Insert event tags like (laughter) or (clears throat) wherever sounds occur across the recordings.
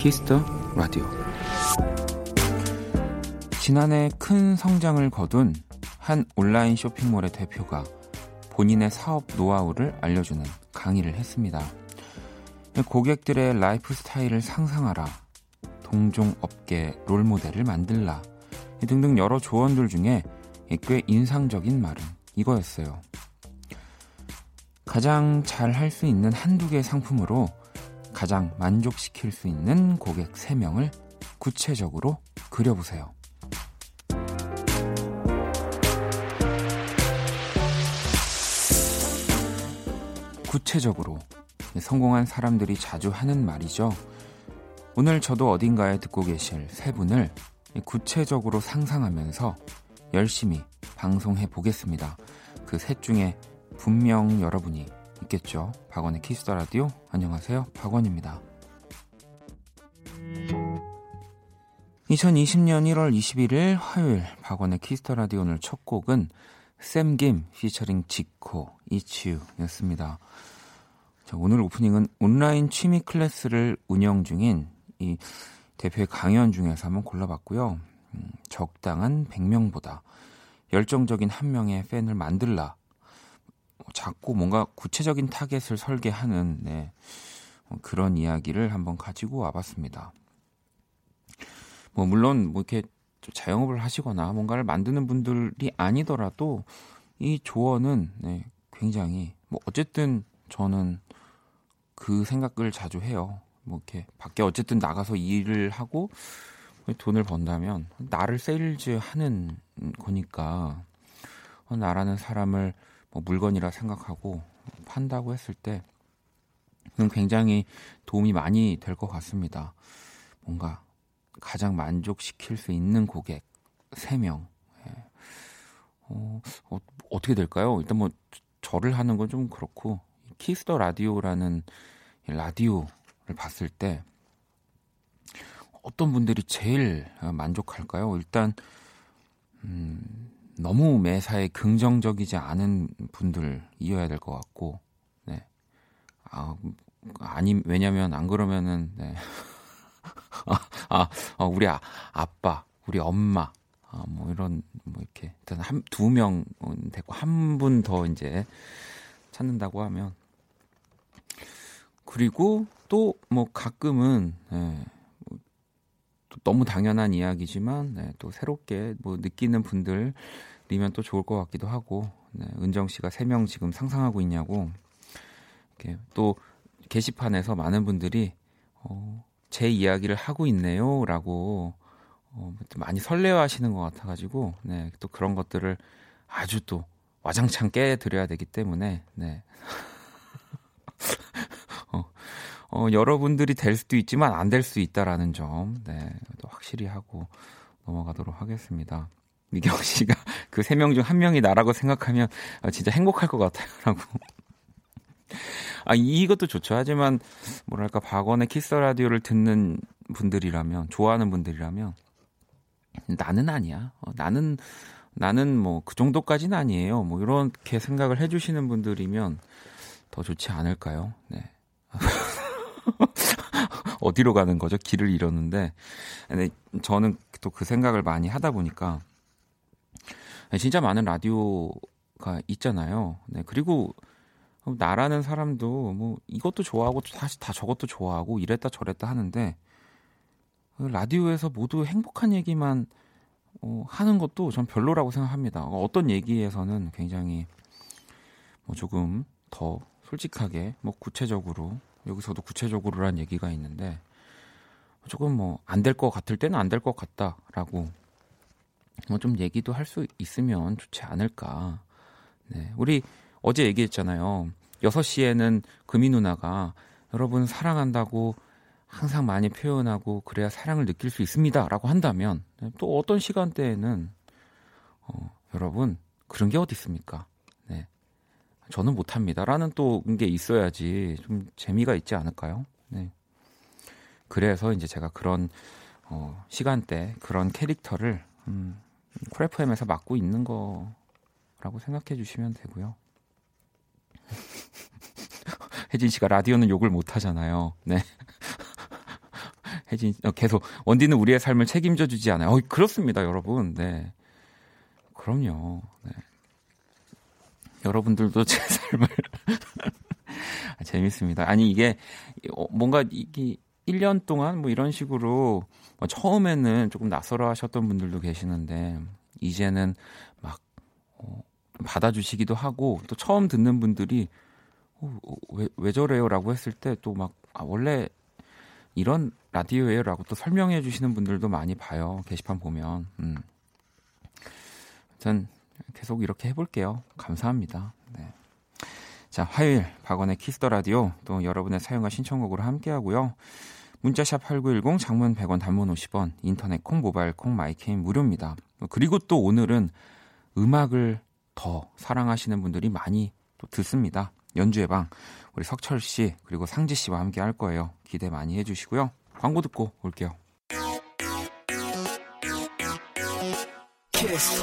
Kiss the Radio 지난해 큰 성장을 거둔 한 온라인 쇼핑몰의 대표가 본인의 사업 노하우를 알려주는 강의를 했습니다. 고객들의 lifestyle을 상상하라. 동종 업계 role model을 만들라. 등등 여러 조언들 중에 꽤 인상적인 말은 이거였어요. 가장 잘 할 수 있는 한두 개의 상품으로 가장 만족시킬 수 있는 고객 3명을 구체적으로 그려보세요. 구체적으로 성공한 사람들이 자주 하는 말이죠. 오늘 저도 어딘가에 듣고 계실 세 분을 구체적으로 상상하면서 열심히 방송해 보겠습니다. 그 셋 중에 분명 여러분이 있겠죠. 박원의 Kiss the Radio. 안녕하세요. 박원입니다. 2020년 1월 21일 화요일 박원의 Kiss the Radio 오늘 첫 곡은 샘김 피처링 지코 It's You였습니다. 자, 오늘 오프닝은 온라인 취미 class를 운영 중인 이 대표의 강연 중에서 한번 골라봤고요. 음, 적당한 100명보다 열정적인 한 명의 팬을 만들라. 자꾸 뭔가 구체적인 타겟을 설계하는 네, 뭐 그런 이야기를 한번 가지고 와봤습니다. 뭐 물론 뭐 이렇게 자영업을 하시거나 뭔가를 만드는 분들이 아니더라도 이 조언은 네, 굉장히 뭐 어쨌든 저는 그 생각을 자주 해요. 뭐 이렇게 밖에 어쨌든 나가서 일을 하고 돈을 번다면 나를 세일즈 하는 거니까 나라는 사람을 뭐 물건이라 생각하고 판다고 했을 때 굉장히 도움이 많이 될 것 같습니다. 뭔가 가장 만족시킬 수 있는 고객 3명. 예. 어, 어, 어떻게 될까요? 일단 뭐 저를 하는 건 좀 그렇고 Kiss the Radio라는 라디오를 봤을 때 어떤 분들이 제일 만족할까요? 일단 음, 너무 매사에 긍정적이지 않은 분들이어야 될 것 같고, 네. 아, 아니, 왜냐면 안 그러면은, 네. (laughs) 아, 아, 아, 우리 아, 아빠, 우리 엄마, 아, 뭐 이런, 뭐 이렇게, 일단 한, 두 명 됐고, 한 분 더 이제 찾는다고 하면. 그리고 또 뭐 가끔은, 네. 너무 당연한 이야기지만 네, 또 새롭게 뭐 느끼는 분들이면 또 좋을 것 같기도 하고 네, 은정 씨가 세 명 지금 상상하고 있냐고 이렇게 또 게시판에서 많은 분들이 어, 제 이야기를 하고 있네요라고 어, 많이 설레어하시는 것 같아가지고 네, 또 그런 것들을 아주 또 와장창 깨드려야 되기 때문에 네. (laughs) 어, 여러분들이 될 수도 있지만 안 될 수 있다라는 점, 네, 또 확실히 하고 넘어가도록 하겠습니다. 미경 씨가 (laughs) 그 세 명 중 한 명이 나라고 생각하면 아, 진짜 행복할 것 같아요라고. (laughs) 아 이것도 좋죠. 하지만 뭐랄까 박원의 키스 라디오를 듣는 분들이라면 좋아하는 분들이라면 나는 아니야. 어, 나는 나는 뭐 그 정도까지는 아니에요. 뭐 이렇게 생각을 해주시는 분들이면 더 좋지 않을까요? 네. (laughs) (laughs) 어디로 가는 거죠? 길을 잃었는데. 근데 저는 또 그 생각을 많이 하다 보니까 진짜 많은 라디오가 있잖아요. 네, 그리고 나라는 사람도 뭐 이것도 좋아하고 사실 다 저것도 좋아하고 이랬다 저랬다 하는데 라디오에서 모두 행복한 얘기만 어, 하는 것도 전 별로라고 생각합니다. 어떤 얘기에서는 굉장히 뭐 조금 더 솔직하게 뭐 구체적으로 여기서도 구체적으로란 얘기가 있는데 조금 뭐 안 될 것 같을 때는 안 될 것 같다라고 뭐 좀 얘기도 할 수 있으면 좋지 않을까. 네. 우리 어제 얘기했잖아요. 6시에는 금이 누나가 여러분 사랑한다고 항상 많이 표현하고 그래야 사랑을 느낄 수 있습니다라고 한다면 또 어떤 시간대에는 어, 여러분 그런 게 어디 있습니까? 네. 저는 못합니다라는 또 게 있어야지 좀 재미가 있지 않을까요? 네. 그래서 이제 제가 그런 어, 시간대 그런 캐릭터를 음, 쿨프엠에서 맡고 있는 거라고 생각해 주시면 되고요. (laughs) 혜진 씨가 라디오는 욕을 못 하잖아요. 네. (laughs) 혜진 어, 계속 원디는 우리의 삶을 책임져 주지 않아요. 어, 그렇습니다, 여러분. 네. 그럼요. 네. 여러분들도 제 (laughs) 삶을. 아, 재밌습니다. 아니 이게 어, 뭔가 이게 1년 동안 뭐 이런 식으로 뭐 처음에는 조금 낯설어 하셨던 분들도 계시는데 이제는 막 어, 받아주시기도 하고 또 처음 듣는 분들이 어, 어 왜, 왜 저래요라고 했을 때 또 막 아, 원래 이런 라디오예요라고 또 설명해 주시는 분들도 많이 봐요. 게시판 보면. 음. 전 계속 이렇게 해볼게요 감사합니다 네. 자 화요일 박원의 Kiss the Radio 또 여러분의 사연과 신청곡으로 함께하고요 문자샵 8910 장문 100원 단문 50원 인터넷 콩 모바일 콩 My K는 무료입니다. 그리고 또 오늘은 음악을 더 사랑하시는 분들이 많이 또 듣습니다. 연주의 방 우리 석철 씨 그리고 상지 씨와 함께 할 거예요. 기대 많이 해 주시고요. 광고 듣고 올게요. 키스.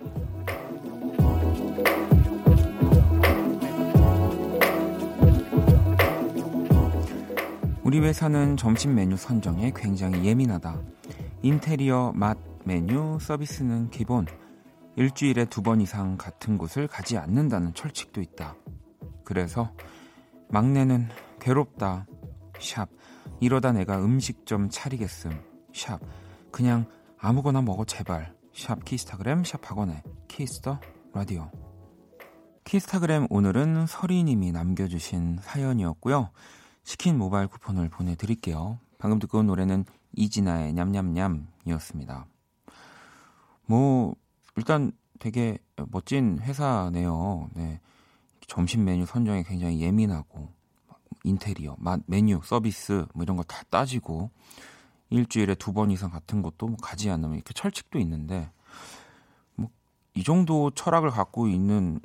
우리 회사는 점심 메뉴 선정에 굉장히 예민하다. 인테리어, 맛, 메뉴, 서비스는 기본. 일주일에 두 번 이상 같은 곳을 가지 않는다는 철칙도 있다. 그래서 막내는 괴롭다. 샵. 이러다 내가 음식점 차리겠음. 샵. 그냥 아무거나 먹어 제발. 샵 키스타그램 샵 박원의 Kiss the Radio. 키스타그램 오늘은 서리님이 남겨주신 사연이었고요. 치킨 모바일 쿠폰을 보내드릴게요. 방금 듣고 온 노래는 이진아의 냠냠냠이었습니다. 뭐 일단 되게 멋진 회사네요. 네. 점심 메뉴 선정에 굉장히 예민하고 인테리어, 맛, 메뉴, 서비스 뭐 이런 거 다 따지고 일주일에 두 번 이상 같은 것도 뭐 가지 않으면 이렇게 철칙도 있는데 뭐 이 정도 철학을 갖고 있는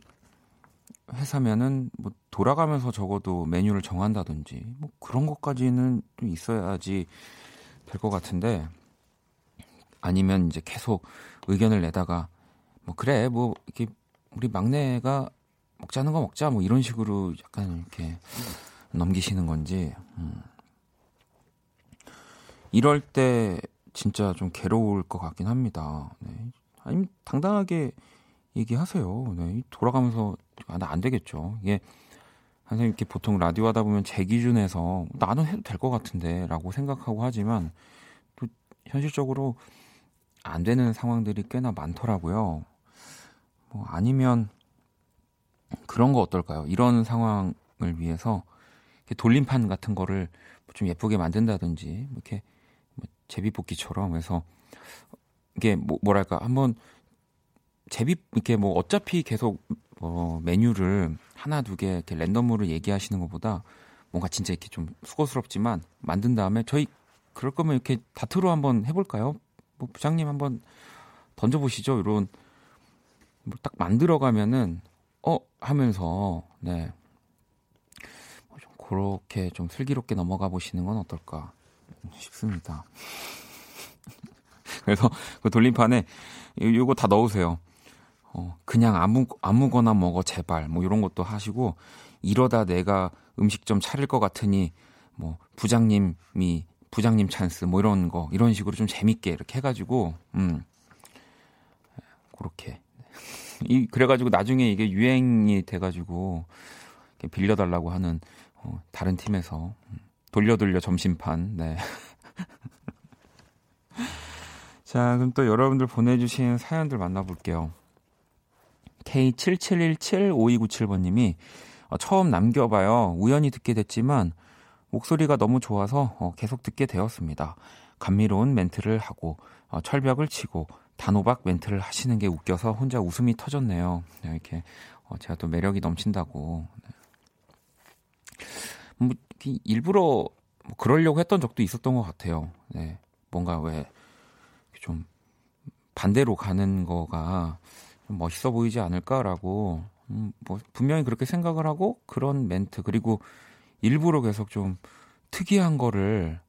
회사면은 뭐 돌아가면서 적어도 메뉴를 정한다든지 뭐 그런 것까지는 좀 있어야지 될 것 같은데 아니면 이제 계속 의견을 내다가 뭐 그래 뭐 이렇게 우리 막내가 먹자는 거 먹자 뭐 이런 식으로 약간 이렇게 넘기시는 건지 음. 이럴 때 진짜 좀 괴로울 것 같긴 합니다. 네. 아니면 당당하게 얘기하세요. 네. 돌아가면서 아, 나 안 되겠죠. 이게 선생님 이렇게 보통 라디오 하다 보면 제 기준에서 나는 해도 될 것 같은데라고 생각하고 하지만 또 현실적으로 안 되는 상황들이 꽤나 많더라고요. 뭐 아니면 그런 거 어떨까요? 이런 상황을 위해서 돌림판 같은 거를 좀 예쁘게 만든다든지 뭐 이렇게 뭐 제비뽑기처럼 해서 이게 뭐 뭐랄까 한번 제비 이렇게 뭐 어차피 계속 뭐 메뉴를 하나 두 개 이렇게 랜덤으로 얘기하시는 것보다 뭔가 진짜 이렇게 좀 수고스럽지만 만든 다음에 저희 그럴 거면 이렇게 다트로 한번 해볼까요? 뭐 부장님 한번 던져보시죠. 이런 뭐 딱 만들어 가면은 어 하면서 네 그렇게 좀 슬기롭게 넘어가 보시는 건 어떨까 싶습니다. (laughs) 그래서 그 돌림판에 요거 다 넣으세요. 어, 그냥 아무 아무거나 먹어 제발 뭐 이런 것도 하시고 이러다 내가 음식점 차릴 것 같으니 뭐 부장님이 부장님 찬스 뭐 이런 거 이런 식으로 좀 재밌게 이렇게 해가지고 음 그렇게 (laughs) 이 그래가지고 나중에 이게 유행이 돼가지고 빌려달라고 하는 어, 다른 팀에서 돌려 돌려 점심판. 네. (laughs) 자, 그럼 또 여러분들 보내주신 사연들 만나볼게요. K77175297번님이 어, 처음 남겨봐요. 우연히 듣게 됐지만 목소리가 너무 좋아서 어, 계속 듣게 되었습니다. 감미로운 멘트를 하고 어, 철벽을 치고 단호박 멘트를 하시는 게 웃겨서 혼자 웃음이 터졌네요. 네, 이렇게 어, 제가 또 매력이 넘친다고 네. 뭐 일부러 뭐 그러려고 했던 적도 있었던 것 같아요. 네. 뭔가 왜 좀 반대로 가는 거가 좀 멋있어 보이지 않을까라고 음, 뭐 분명히 그렇게 생각을 하고 그런 멘트 그리고 일부러 계속 좀 특이한 거를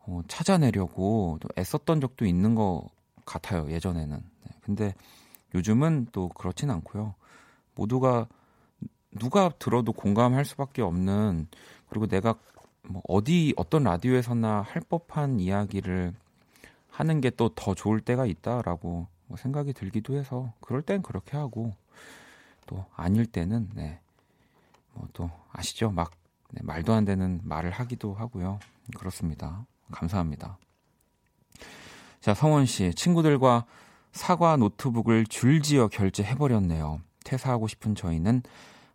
어, 찾아내려고 또 애썼던 적도 있는 것 같아요 예전에는. 네, 근데 요즘은 또 그렇진 않고요. 모두가 누가 들어도 공감할 수밖에 없는 그리고 내가 뭐 어디 어떤 라디오에서나 할 법한 이야기를 하는 게 또 더 좋을 때가 있다라고 뭐 생각이 들기도 해서 그럴 땐 그렇게 하고 또 아닐 때는 네. 뭐 또 아시죠? 막 네, 말도 안 되는 말을 하기도 하고요. 그렇습니다. 감사합니다. 자, 성원 씨, 친구들과 사과 노트북을 줄지어 결제해버렸네요. 퇴사하고 싶은 저희는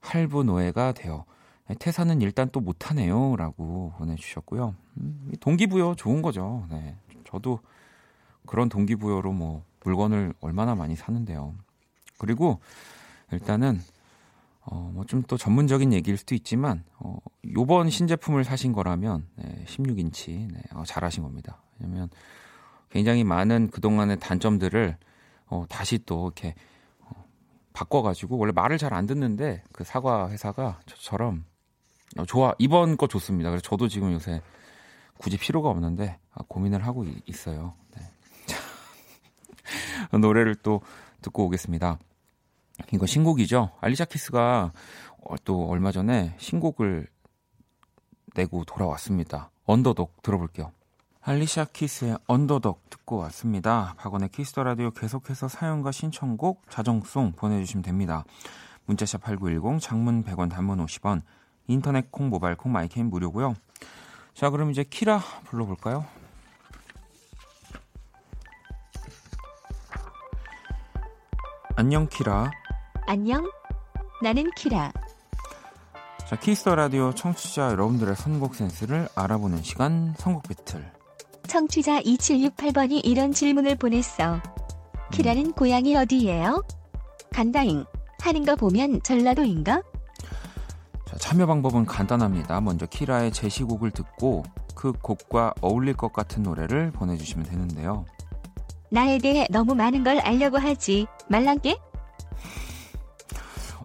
할부 노예가 되어 퇴사는 일단 또 못하네요. 라고 보내주셨고요. 음, 동기부여 좋은 거죠. 네. 저도 그런 동기부여로 뭐 물건을 얼마나 많이 사는데요. 그리고 일단은 어, 뭐 좀 또 전문적인 얘기일 수도 있지만 어, 요번 신제품을 사신 거라면 네, 16인치 네, 어, 잘하신 겁니다. 왜냐면 굉장히 많은 그동안의 단점들을 어, 다시 또 이렇게 어, 바꿔가지고 원래 말을 잘 안 듣는데 그 사과 회사가 저처럼 어, 좋아 이번 거 좋습니다. 그래서 저도 지금 요새 굳이 필요가 없는데 아, 고민을 하고 이, 있어요. 네. (laughs) 노래를 또 듣고 오겠습니다. 이거 신곡이죠. 알리샤 키스가 어, 또 얼마 전에 신곡을 내고 돌아왔습니다. 언더독 들어볼게요. Alicia Keys의 Underdog 듣고 왔습니다. 박원의 Kiss the Radio 계속해서 사연과 신청곡, 자정송 보내주시면 됩니다. 문자샵 8910, 장문 100원, 단문 50원, 인터넷 콩, 모바일 콩, My K는 무료고요. 자, 그럼 이제 키라 불러볼까요? 안녕 키라. 안녕. 나는 키라. 자, Kiss the Radio 청취자 여러분들의 선곡 센스를 알아보는 시간 선곡 배틀. 청취자 2768번이 이런 질문을 보냈어. 키라는 고향이 어디예요? 간다잉. 하는 거 보면 전라도인가? 자, 참여 방법은 간단합니다. 먼저 키라의 제시곡을 듣고 그 곡과 어울릴 것 같은 노래를 보내주시면 되는데요. 나에 대해 너무 많은 걸 알려고 하지. 말란게?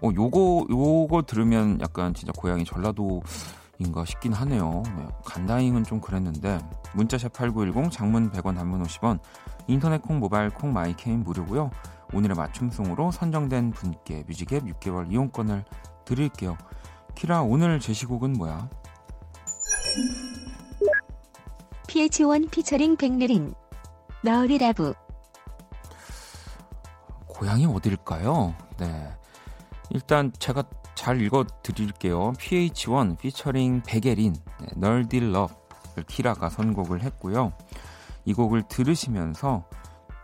어, 요거, 요거 들으면 약간 진짜 고향이 전라도 인가 싶긴 하네요. 네, 간다잉은 좀 그랬는데, 문자샵 8910, 장문 100원, 단문 50원, 인터넷 콩, 모바일 콩, 마이 케이는 무료고요 오늘의 맞춤송으로 선정된 분께 뮤직앱 6개월 이용권을 드릴게요. 키라, 오늘 제시곡은 뭐야? PH1 피처링 백느린 너리라부 고향이 어딜까요? 네. 일단 제가 잘 읽어 드릴게요. PH1 피처링 백예린 네, 널딜럽을 키라가 선곡을 했고요. 이 곡을 들으시면서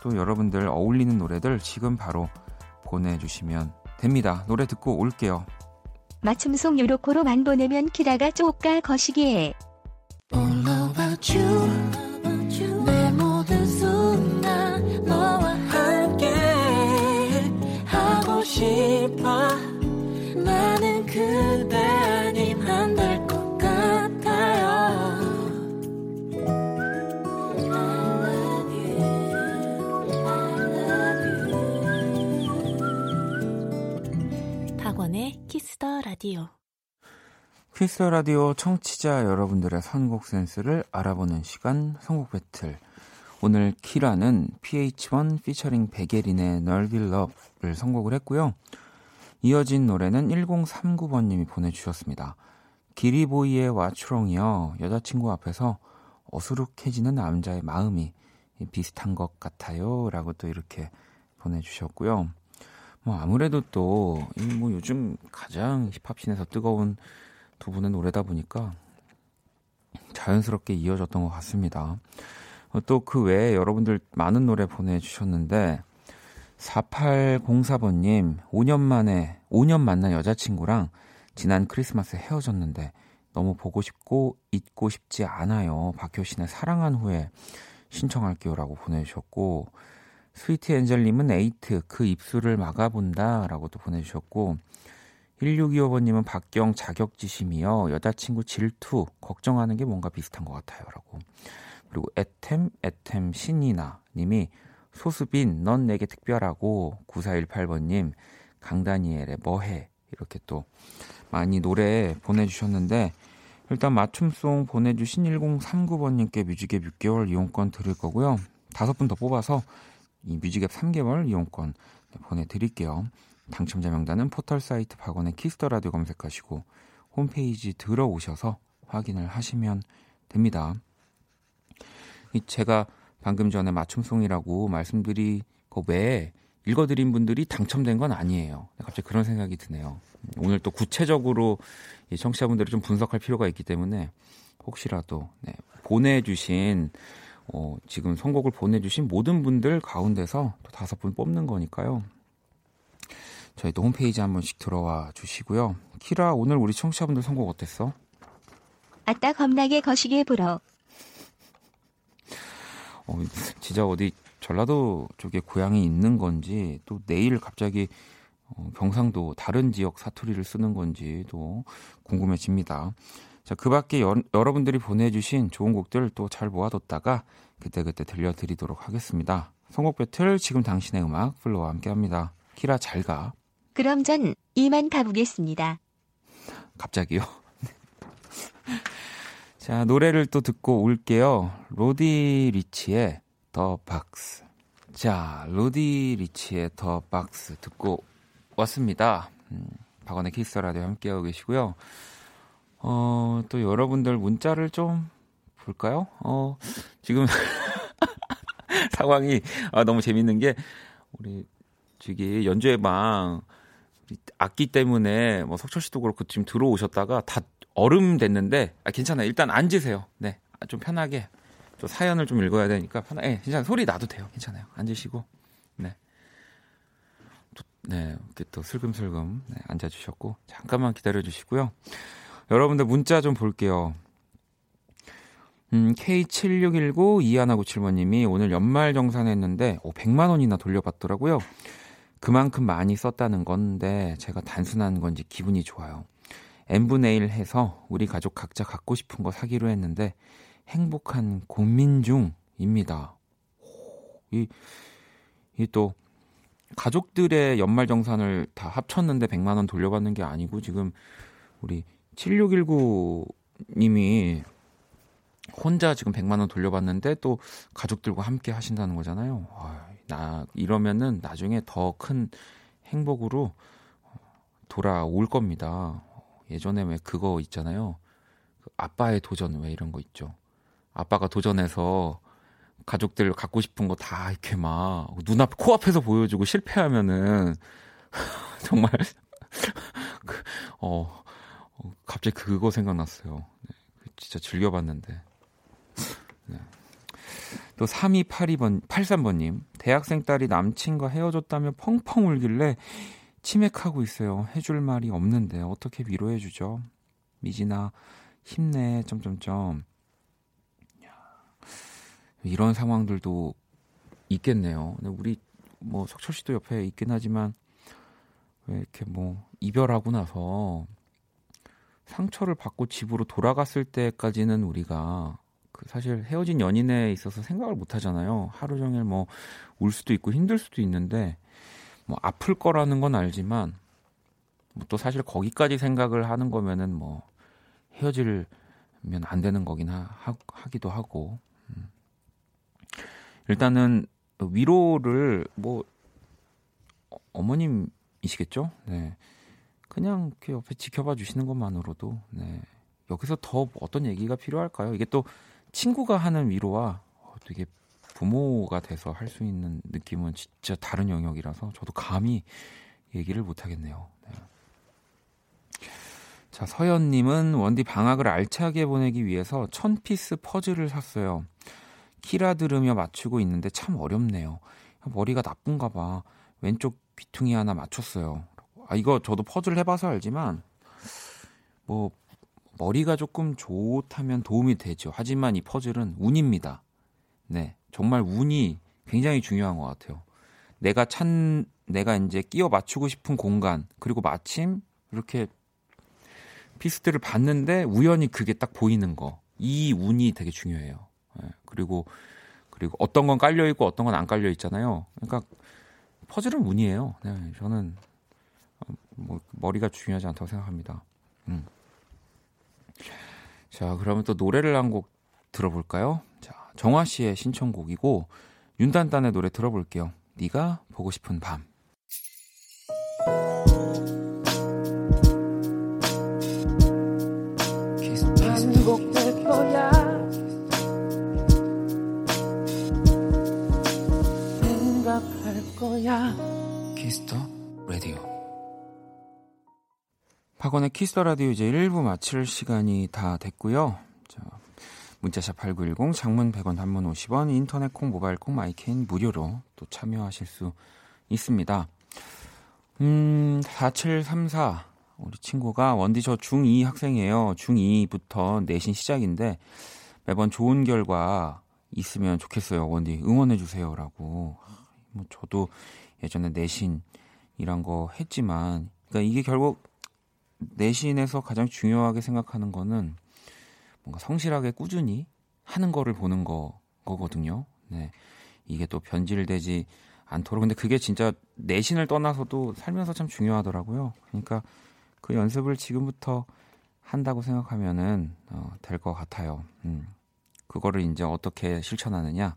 또 여러분들 어울리는 노래들 지금 바로 보내주시면 됩니다. 노래 듣고 올게요. 맞춤송 요로코로 만 보내면 키라가 쪼까 거시기에 Kiss the Radio Kiss the Radio 청취자 여러분들의 선곡 센스를 알아보는 시간 선곡 배틀. 오늘 키라는 PH1 피처링 베게린의 널빌 럽을 선곡을 했고요. 이어진 노래는 1039번님이 보내주셨습니다. 기리보이의 What's Wrong이요. 여자친구 앞에서 어수룩해지는 남자의 마음이 비슷한 것 같아요. 라고 또 이렇게 보내주셨고요. 뭐 아무래도 또, 뭐 요즘 가장 힙합씬에서 뜨거운 두 분의 노래다 보니까 자연스럽게 이어졌던 것 같습니다. 어, 또그 외에 여러분들 많은 노래 보내주셨는데 4804번님 5년 만에 5년 만난 여자친구랑 지난 크리스마스에 헤어졌는데 너무 보고 싶고 잊고 싶지 않아요. 박효신의 사랑한 후에 신청할게요라고 보내주셨고 스위트 엔젤님은 에이트 그 입술을 막아본다 라고 또 보내주셨고 1625번님은 박경 자격지심이요. 여자친구 질투, 걱정하는 게 뭔가 비슷한 것 같아요. 라고 그리고 에템 에템 신이나 님이 소수빈 넌 내게 특별하고 9418번님 강다니엘의 뭐해 이렇게 또 많이 노래 보내주셨는데 일단 맞춤송 보내주신 1039번님께 뮤직앱 6개월 이용권 드릴 거고요. 다섯 분 더 뽑아서 이 뮤직앱 3개월 이용권 보내드릴게요. 당첨자 명단은 포털 사이트 박원의 Kiss the Radio 검색하시고 홈페이지 들어오셔서 확인을 하시면 됩니다. 제가 방금 전에 맞춤송이라고 말씀드리고 외에 읽어드린 분들이 당첨된 건 아니에요. 갑자기 그런 생각이 드네요. 오늘 또 구체적으로 이 청취자분들을 좀 분석할 필요가 있기 때문에 혹시라도 네, 보내주신 어, 지금 선곡을 보내주신 모든 분들 가운데서 또 다섯 분 뽑는 거니까요. 저희 또 홈페이지 한 번씩 들어와 주시고요. 키라 오늘 우리 청취자분들 선곡 어땠어? 아따 겁나게 거시기에 불어. 어, 진짜 어디 전라도 쪽에 고향이 있는 건지 또 내일 갑자기 어, 경상도 다른 지역 사투리를 쓰는 건지도 궁금해집니다. 자, 그 밖에 여, 러분들이 보내주신 좋은 곡들 또 잘 모아뒀다가 그때그때 들려드리도록 하겠습니다. 선곡 배틀 지금 당신의 음악 플로와 함께 합니다. 키라 잘 가. 그럼 전 이만 가보겠습니다. 갑자기요? (laughs) 자, 노래를 또 듣고 올게요. 로디 리치의 The Box. 자, 로디 리치의 The Box 듣고 왔습니다. 음, 박원의 Kiss the Radio 함께하고 계시고요. 어, 또 여러분들 문자를 좀 볼까요? 어, 지금 (laughs) 상황이 아, 너무 재밌는 게 우리 저기 연주회 방 악기 때문에 뭐 석철 씨도 그렇고 지금 들어오셨다가 다 얼음 됐는데 아 괜찮아요. 일단 앉으세요. 네. 아, 좀 편하게 또 사연을 좀 읽어야 되니까 편하게 네, 괜찮아요. 소리 나도 돼요. 괜찮아요. 앉으시고 네. 또, 네. 이렇게 또 슬금슬금 네, 앉아 주셨고 잠깐만 기다려 주시고요. 여러분들 문자 좀 볼게요. 음, K7619 이하나구칠번님이 오늘 연말 정산했는데 오, 100만 원이나 돌려받더라고요. 그만큼 많이 썼다는 건데 제가 단순한 건지 기분이 좋아요. n분의 1 해서 우리 가족 각자 갖고 싶은 거 사기로 했는데 행복한 고민 중입니다. 이, 이 또 가족들의 연말 정산을 다 합쳤는데 100만 원 돌려받는 게 아니고 지금 우리 7619님이 혼자 지금 100만 원 돌려받는데 또 가족들과 함께 하신다는 거잖아요. 와, 나 이러면은 나중에 더 큰 행복으로 돌아올 겁니다. 예전에 왜 그거 있잖아요. 그 아빠의 도전 왜 이런 거 있죠. 아빠가 도전해서 가족들 갖고 싶은 거 다 이렇게 막 눈앞 코앞에서 보여주고 실패하면은 (laughs) 정말 (laughs) 그, 어, 어, 갑자기 그거 생각났어요. 네, 진짜 즐겨봤는데. 네. 또 3282번 83번님 대학생 딸이 남친과 헤어졌다며 펑펑 울길래 치맥하고 있어요. 해줄 말이 없는데 어떻게 위로해 주죠? 미진아 힘내 점점점 이런 상황들도 있겠네요. 우리 뭐 석철 씨도 옆에 있긴 하지만 왜 이렇게 뭐 이별하고 나서 상처를 받고 집으로 돌아갔을 때까지는 우리가 그 사실 헤어진 연인에 있어서 생각을 못 하잖아요. 하루 종일 뭐 울 수도 있고 힘들 수도 있는데 뭐 아플 거라는 건 알지만 뭐 또 사실 거기까지 생각을 하는 거면은 뭐 헤어질면 안 되는 거긴 하, 하 기도 하고 음. 일단은 위로를 뭐 어, 어머님이시겠죠? 네. 그냥 이렇게 옆에 지켜봐 주시는 것만으로도 네. 여기서 더 어떤 얘기가 필요할까요? 이게 또 친구가 하는 위로와 되게 부모가 돼서 할 수 있는 느낌은 진짜 다른 영역이라서 저도 감히 얘기를 못 하겠네요. 네. 자, 서연님은 원디 방학을 알차게 보내기 위해서 천 piece 퍼즐을 샀어요. 키라 들으며 맞추고 있는데 참 어렵네요. 머리가 나쁜가 봐. 왼쪽 귀퉁이 하나 맞췄어요. 아, 이거 저도 퍼즐 해봐서 알지만, 뭐, 머리가 조금 좋다면 도움이 되죠. 하지만 이 퍼즐은 운입니다. 네. 정말 운이 굉장히 중요한 것 같아요. 내가 찬, 내가 이제 끼워 맞추고 싶은 공간, 그리고 마침 이렇게 piece들을 봤는데 우연히 그게 딱 보이는 거. 이 운이 되게 중요해요. 예, 그리고 그리고 어떤 건 깔려 있고 어떤 건 안 깔려 있잖아요. 그러니까 퍼즐은 운이에요. 네, 저는 어, 뭐 머리가 중요하지 않다고 생각합니다. 음. 자, 그러면 또 노래를 한 곡 들어볼까요? 자, 정화 씨의 신청곡이고 윤단단의 노래 들어볼게요. 네가 보고 싶은 밤. 박원의 Kiss the Radio 이제 1부 마칠 시간이 다 됐고요. 자, 문자샵 8910 장문 100원 단문 50원 인터넷 콩 모바일 콩 마이케이는 무료로 또 참여하실 수 있습니다. 음, 4734 우리 친구가 원디 저 중2 학생이에요. 중2부터 내신 시작인데 매번 좋은 결과 있으면 좋겠어요. 원디 응원해 주세요라고. 뭐 저도 예전에 내신 이란 거 했지만 그러니까 이게 결국 내신에서 가장 중요하게 생각하는 거는 뭔가 성실하게 꾸준히 하는 거를 보는 거 거거든요. 네. 이게 또 변질되지 않도록 근데 그게 진짜 내신을 떠나서도 살면서 참 중요하더라고요. 그러니까 그 연습을 지금부터 한다고 생각하면은 어, 될 것 같아요. 음. 그거를 이제 어떻게 실천하느냐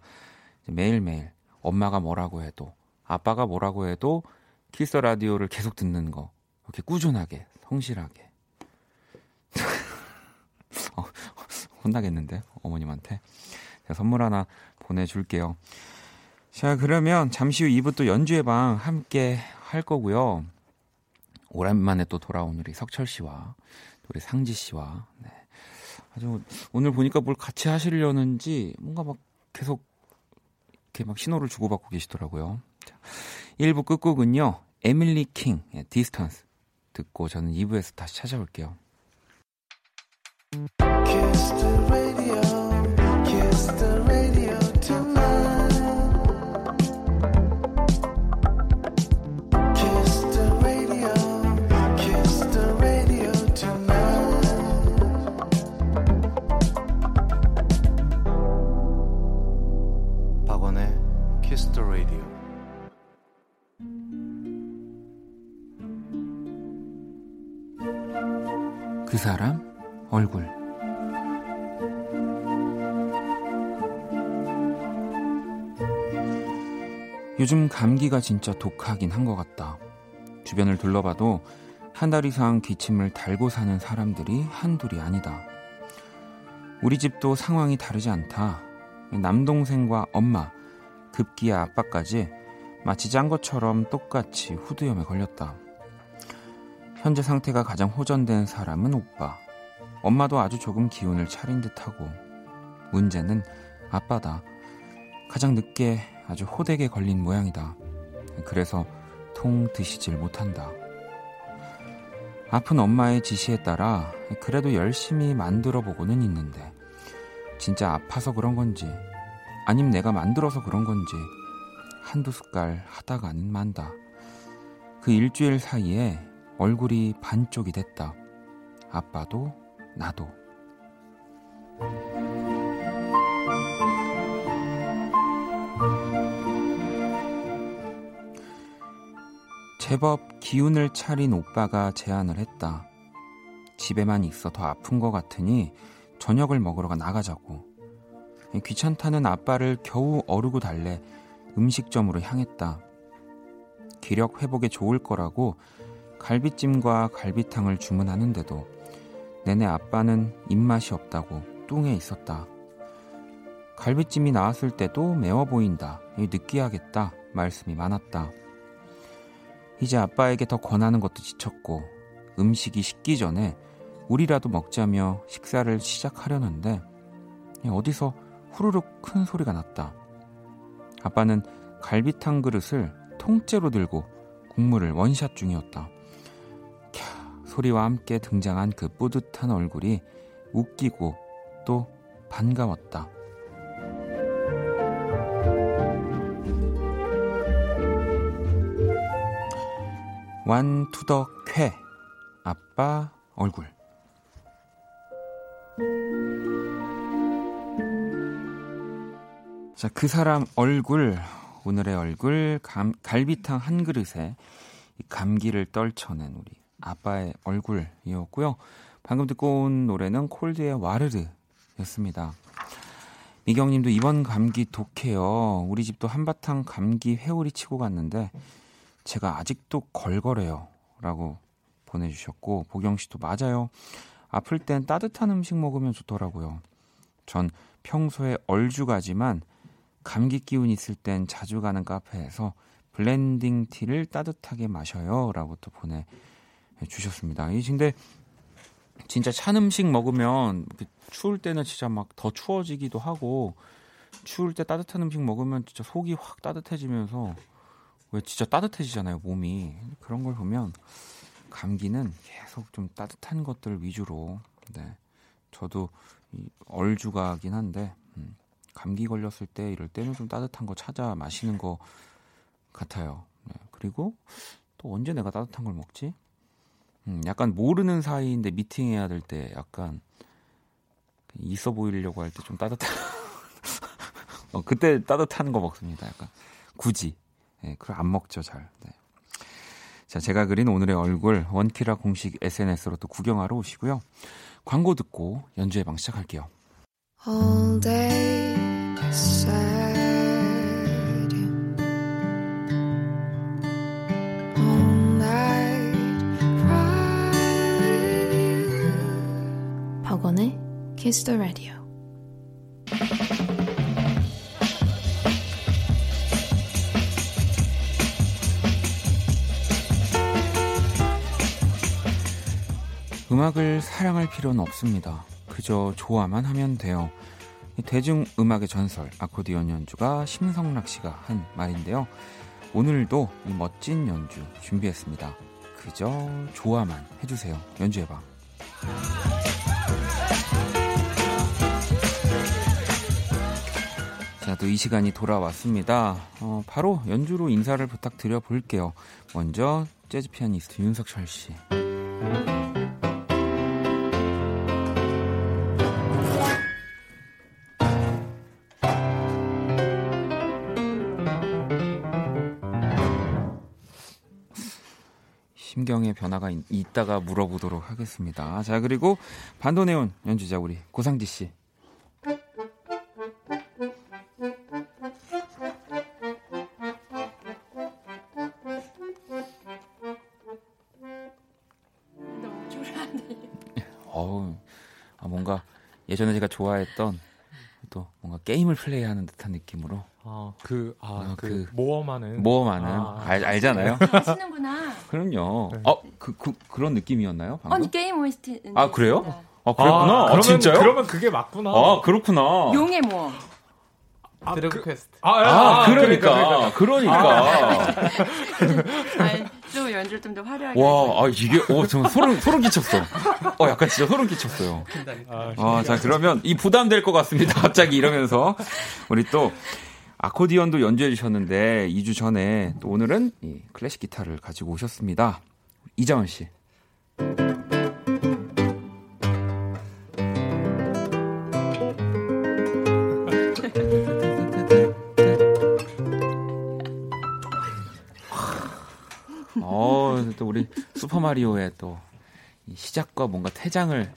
매일매일 엄마가 뭐라고 해도 아빠가 뭐라고 해도 키스 라디오를 계속 듣는 거 이렇게 꾸준하게 성실하게 (laughs) 어, 혼나겠는데 어머님한테 제가 선물 하나 보내줄게요. 자 그러면 잠시 후 2부 또 연주의 방 함께 할 거고요. 오랜만에 또 돌아온 우리 석철 씨와 우리 상지 씨와 네. 아주 오늘 보니까 뭘 같이 하시려는지 뭔가 막 계속 이렇게 막 신호를 주고받고 계시더라고요. 자, 1부 끝곡은요. 에밀리 킹의 Distance 듣고 저는 2부에서 다시 찾아올게요. 사람 얼굴 요즘 감기가 진짜 독하긴 한 것 같다. 주변을 둘러봐도 한 달 이상 기침을 달고 사는 사람들이 한둘이 아니다. 우리 집도 상황이 다르지 않다. 남동생과 엄마, 급기야 아빠까지 마치 짠 것처럼 똑같이 후두염에 걸렸다. 현재 상태가 가장 호전된 사람은 오빠. 엄마도 아주 조금 기운을 차린 듯하고 문제는 아빠다. 가장 늦게 아주 호되게 걸린 모양이다. 그래서 통 드시질 못한다. 아픈 엄마의 지시에 따라 그래도 열심히 만들어 보고는 있는데 진짜 아파서 그런 건지 아님 내가 만들어서 그런 건지 한두 숟갈 하다가는 만다. 그 일주일 사이에 얼굴이 반쪽이 됐다. 아빠도 나도. 제법 기운을 차린 오빠가 제안을 했다. 집에만 있어 더 아픈 것 같으니 저녁을 먹으러 나가자고. 귀찮다는 아빠를 겨우 어르고 달래 음식점으로 향했다. 기력 회복에 좋을 거라고 갈비찜과 갈비탕을 주문하는데도 내내 아빠는 입맛이 없다고 뚱해 있었다. 갈비찜이 나왔을 때도 매워 보인다. 느끼하겠다. 말씀이 많았다. 이제 아빠에게 더 권하는 것도 지쳤고 음식이 식기 전에 우리라도 먹자며 식사를 시작하려는데 어디서 후루룩 큰 소리가 났다. 아빠는 갈비탕 그릇을 통째로 들고 국물을 원샷 중이었다. 소리와 함께 등장한 그 뿌듯한 얼굴이 웃기고 또 반가웠다. 완투더 쾌 아빠 얼굴 자, 그 사람 얼굴, 오늘의 얼굴, 감, 갈비탕 한 그릇에 감기를 떨쳐낸 우리 아빠의 얼굴이었고요. 방금 듣고 온 노래는 콜드의 와르르였습니다. 미경님도 이번 감기 독해요. 우리 집도 한바탕 감기 회오리 치고 갔는데 제가 아직도 걸걸해요. 라고 보내주셨고 보경 씨도 맞아요. 아플 땐 따뜻한 음식 먹으면 좋더라고요. 전 평소에 얼죽아지만 감기 기운 있을 땐 자주 가는 카페에서 blending tea를 따뜻하게 마셔요. 라고 또 보내 주셨습니다. 이 근데 진짜 찬 음식 먹으면 그 추울 때는 진짜 막 더 추워지기도 하고 추울 때 따뜻한 음식 먹으면 진짜 속이 확 따뜻해지면서 왜 진짜 따뜻해지잖아요 몸이. 그런 걸 보면 감기는 계속 좀 따뜻한 것들 위주로. 네. 저도 얼주가긴 한데 음, 감기 걸렸을 때 이럴 때는 좀 따뜻한 거 찾아 마시는 거 같아요. 네, 그리고 또 언제 내가 따뜻한 걸 먹지 음, 약간 모르는 사이인데 미팅해야 될 때 약간 있어 보이려고 할 때 좀 따뜻한 (laughs) 어, 그때 따뜻한 거 먹습니다. 약간 굳이 예, 그걸 안 먹죠 잘. 네. 자 제가 그린 오늘의 얼굴 원키라 공식 SNS로 또 구경하러 오시고요. 광고 듣고 연주의 방 시작할게요. All day 박 Kiss the Radio. 음악을 사랑할 필요는 없습니다. 그저 좋아만 하면 돼요. 대중 음악의 전설 아코디언 연주가 심성락 씨가 한 말인데요. 오늘도 이 멋진 연주 준비했습니다. 그저 좋아만 해주세요. 연주해봐. 또 이 시간이 돌아왔습니다. 어, 바로 연주로 인사를 부탁드려 볼게요. 먼저 재즈 피아니스트 윤석철 씨. 심경의 변화가 있, 다가 물어보도록 하겠습니다. 자, 그리고 반도네온 연주자 우리 고상지 씨. 예전에 제가 좋아했던 또 뭔가 게임을 플레이하는 듯한 느낌으로. 아, 그, 아, 어, 그, 그, 모험하는. 모험하는. 아, 알, 알잖아요. 하시는구나. 그럼요. 네. 어, 그, 그, 그 런 느낌이었나요? 방금? 아니, 게임 OST. 아, 그래요? 아, 그랬구나. 아, 그러면, 진짜요? 그러면 그게 맞구나. 아, 그렇구나. 용의 모험. 아, 드래곤, 그, 퀘스트. 아, 아, 아 그러니까. 그러니까. 그러니까. (laughs) 연주를 좀 더 화려하게. 와, 아, 이게, 어, 저 소름, (laughs) 소름 끼쳤어. 어, 약간 진짜 소름 끼쳤어요. 아, 아 자, 그러면 이 부담될 것 같습니다. (laughs) 갑자기 이러면서. 우리 또, 아코디언도 연주해 주셨는데, 2주 전에 또 오늘은 이 클래식 기타를 가지고 오셨습니다. 이자원 씨. 또 우리 슈퍼마리오의 또 시작과 뭔가 퇴장을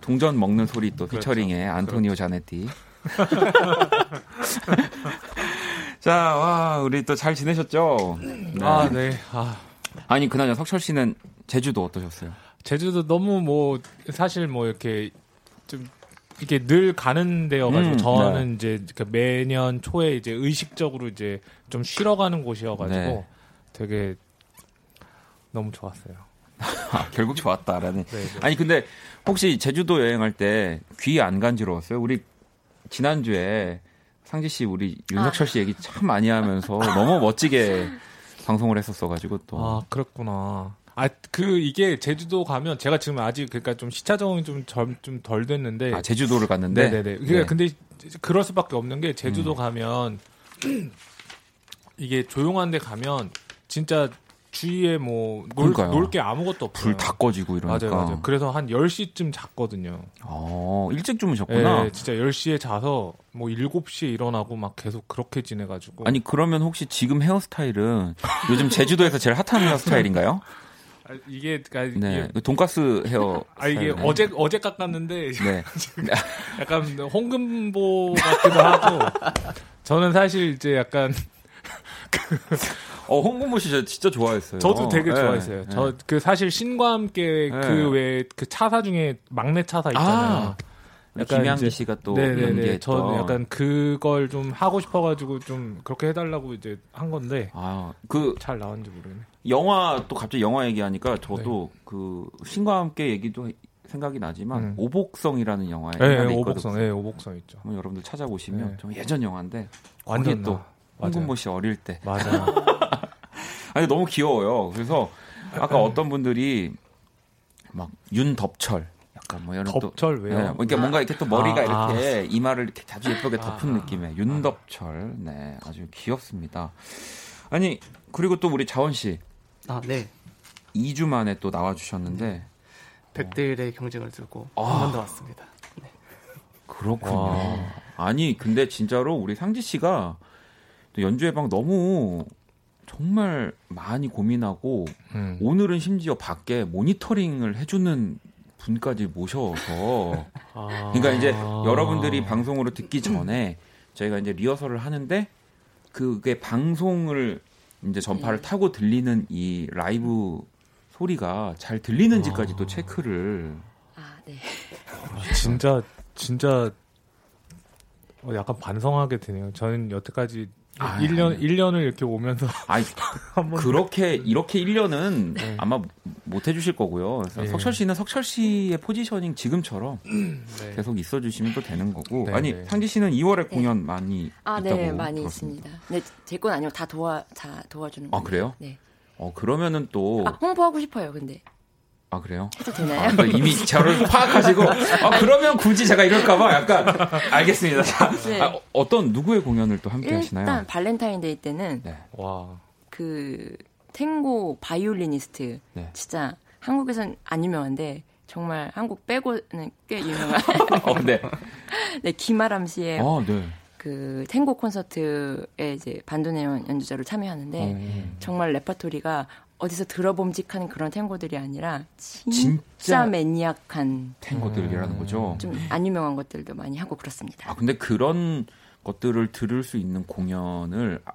동전 먹는 소리 또 그렇죠. 피처링의 안토니오 그렇죠. 자네티. (laughs) 자, 와, 우리 또 잘 지내셨죠? 네. 아, 네. 아. 아니, 그나저나 석철 씨는 제주도 어떠셨어요? 제주도 너무 뭐, 사실 뭐 이렇게 좀 이게 늘 가는 데여가지고 음, 저는 네. 이제 그 매년 초에 이제 의식적으로 이제 좀 쉬러 가는 곳이어가지고 네. 되게 너무 좋았어요. 아, 결국 좋았다라는. 네, 네. 아니 근데 혹시 제주도 여행할 때 귀 안 간지러웠어요? 우리 지난주에 상지 씨 우리 윤석철 씨 얘기 참 많이 하면서 너무 멋지게 (laughs) 방송을 했었어 가지고 또. 아 그렇구나. 아 그 이게 제주도 가면 제가 지금 아직 그러니까 좀 시차 적응이 좀좀 덜 됐는데. 아 제주도를 갔는데. 네 네네. 그러니까 네. 근데 그럴 수밖에 없는 게 제주도 음. 가면 (clears throat) 이게 조용한 데 가면 진짜 주위에 뭐. 놀 게 아무것도 없어요. 불 다 꺼지고 이러니까. 맞아요, 맞아요. 그래서 한 10시쯤 잤거든요. 어, 일찍 주무셨구나. 예, 진짜 10시에 자서 뭐 7시에 일어나고 막 계속 그렇게 지내 가지고. 아니 그러면 혹시 지금 헤어스타일은 요즘 제주도에서 제일 핫한 (laughs) 헤어스타일인가요? 아, 이게, 그러니까 네, 이게, 돈가스 헤어. (laughs) 아, 이게 스타일이네. 어제, 어제 깎았는데 (laughs) 네. 약간 홍금보 같기도 하고 저는 사실 이제 약간 어 홍금보 씨 진짜, 진짜 좋아했어요. 저도 되게 네, 좋아했어요. 네. 저그 사실 신과 함께 네. 그외그 차사 중에 막내 차사 있잖아요. 약간 김양기 씨가 또 네네네. 연기했던. 저는 약간 그걸 좀 하고 싶어가지고 좀 그렇게 해달라고 이제 한 건데 아 그 잘 나왔는지 모르겠네. 영화 또 갑자기 영화 얘기하니까 저도 그 신과 함께 얘기도 생각이 나지만 네. 음. 오복성이라는 영화에 네, 네. 오복성, 네, 오복성 있죠. 한번 여러분들 찾아보시면 네. 좀 예전 영화인데 완전 또 맞아요. 씨 어릴 때 맞아요. (laughs) 아니 너무 귀여워요. 그래서 아까 어떤 분들이 막 윤덕철 약간 뭐 이런 또 덥철 왜요? 네, 뭐 이렇게 뭔가 이렇게 또 머리가 아, 이렇게 이마를 이렇게 아주 예쁘게 덮은 아, 느낌의 윤덕철. 네, 아주 귀엽습니다. 아니 그리고 또 우리 자원 씨 아, 네. 2주 만에 또 나와 주셨는데 백들의 경쟁을 들고 아. 한번 더 왔습니다. 그렇군요. 와. 아니 근데 진짜로 우리 상지 씨가 또 연주회 방 너무 정말 많이 고민하고 음. 오늘은 심지어 밖에 모니터링을 해주는 분까지 모셔서 (laughs) 아. 그러니까 이제 여러분들이 방송으로 듣기 전에 저희가 이제 리허설을 하는데 그게 방송을 이제 전파를 타고 들리는 이 라이브 소리가 잘 들리는지까지 또 체크를 아, 네. 진짜 진짜 어, 약간 반성하게 되네요. 저는 여태까지 아, 1년 1년을 이렇게 오면서 (laughs) 아니 (laughs) 한번 그렇게 이렇게 1년은 네. 아마 못 해주실 거고요. 예. 석철 씨는 석철 씨의 포지셔닝 지금처럼 네. 계속 있어 주시면 또 되는 거고. 네, 아니 네. 상지 씨는 2월에 공연 많이 아, 있다고 네, 많이 들었습니다. 있습니다. 네, 제 건 아니고 다 도와 다 도와주는 아 건데. 그래요? 네. 어 그러면은 또 아, 홍보하고 싶어요. 근데 아 그래요? 해도 되나요? 아, 또 이미 저를 파악하시고 아 그러면 굳이 제가 이럴까봐 약간 알겠습니다. 자, 네. 아, 어떤 누구의 공연을 또 함께 하시나요? 일단 발렌타인데이 때는 네. 와. 그 탱고 바이올리니스트 네. 진짜 한국에선 안 유명한데 정말 한국 빼고는 꽤 유명한 (laughs) 어, 네. (laughs) 네 김아람 씨의 어, 네. 그 탱고 콘서트에 이제 반도네온 연주자로 참여하는데 어. 정말 레퍼토리가 어디서 들어봄직한 그런 탱고들이 아니라 진짜, 진짜 매니악한 탱고들이라는 거죠. 좀 안 유명한 것들도 많이 하고 그렇습니다. 아 근데 그런 것들을 들을 수 있는 공연을 아-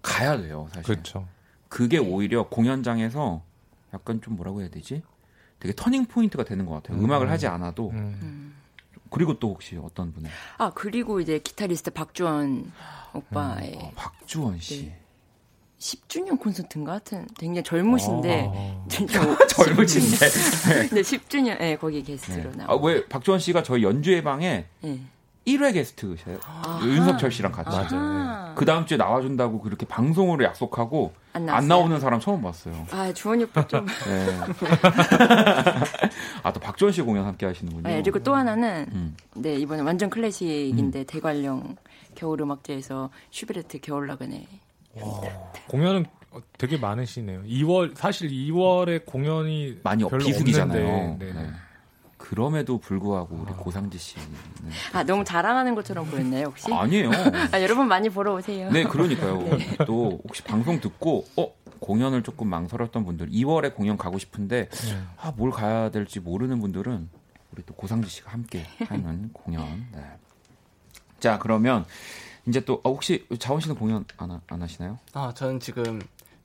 가야 돼요, 사실. 그렇죠. 그게 오히려 공연장에서 약간 좀 뭐라고 해야 되지? 되게 turning point가 되는 것 같아요. 음. 음악을 하지 않아도. 음. 그리고 또 혹시 어떤 분의 아 그리고 이제 기타리스트 박주원 오빠의 어, 박주원 씨. 네. 10주년 콘서트인가 하여튼 굉장히 젊으신데 아. 진짜 (laughs) 젊으신데. (laughs) 네 10주년 네 거기 게스트로 네. 나와. 아, 왜 박주원 씨가 저희 연주회 방에 네. 1회 게스트세요. 윤석철 씨랑 같이. 맞아요. 아, 그 다음 주에 나와준다고 그렇게 방송으로 약속하고 안, 안? 나오는 사람 처음 봤어요. 아 주원이 오빠 좀. (laughs) 네. 아, 또 박주원 씨 공연 함께 하시는군요. 네, 그리고 또 하나는 음. 네 이번에 완전 클래식인데 대관령 겨울음악제에서 슈베르트 겨울나그네. 공연은 어, 되게 많으시네요. 2월 사실 2월에 공연이 많이 별로 비수기잖아요. 없는데, 네. 네. 그럼에도 불구하고 우리 고상지 씨는 아 너무 자랑하는 것처럼 보였나요 혹시? 아니에요. 아, 여러분 많이 보러 오세요. 네, 그러니까요. 또 혹시 방송 듣고 어 공연을 조금 망설였던 분들 2월에 공연 가고 싶은데 네. 아뭘 가야 될지 모르는 분들은 우리 또 고상지 씨가 함께 하는 공연. 네. 자 그러면 이제 또 어, 혹시 자원 씨는 공연 안, 하- 안 하시나요? 아, 저는 지금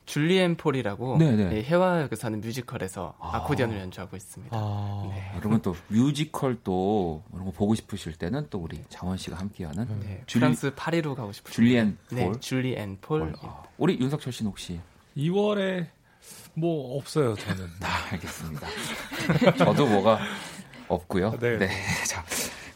줄리엔 폴이라고 네네. 예, 해화역에서 하는 뮤지컬에서 아. 코디언을 연주하고 있습니다. 아. 네. 여러분 또 뮤지컬 또 이런 거 보고 싶으실 때는 또 우리 자원 씨가 함께하는 네, 줄리- 프랑스 파리로 가고 싶어요. 줄리엔 네, 폴. 줄리엔 폴. 아, 우리 윤석철 씨는 혹시 2월에 뭐 없어요 저는. (laughs) 아, 알겠습니다. 저도 뭐가 없고요. 네. 네. 자,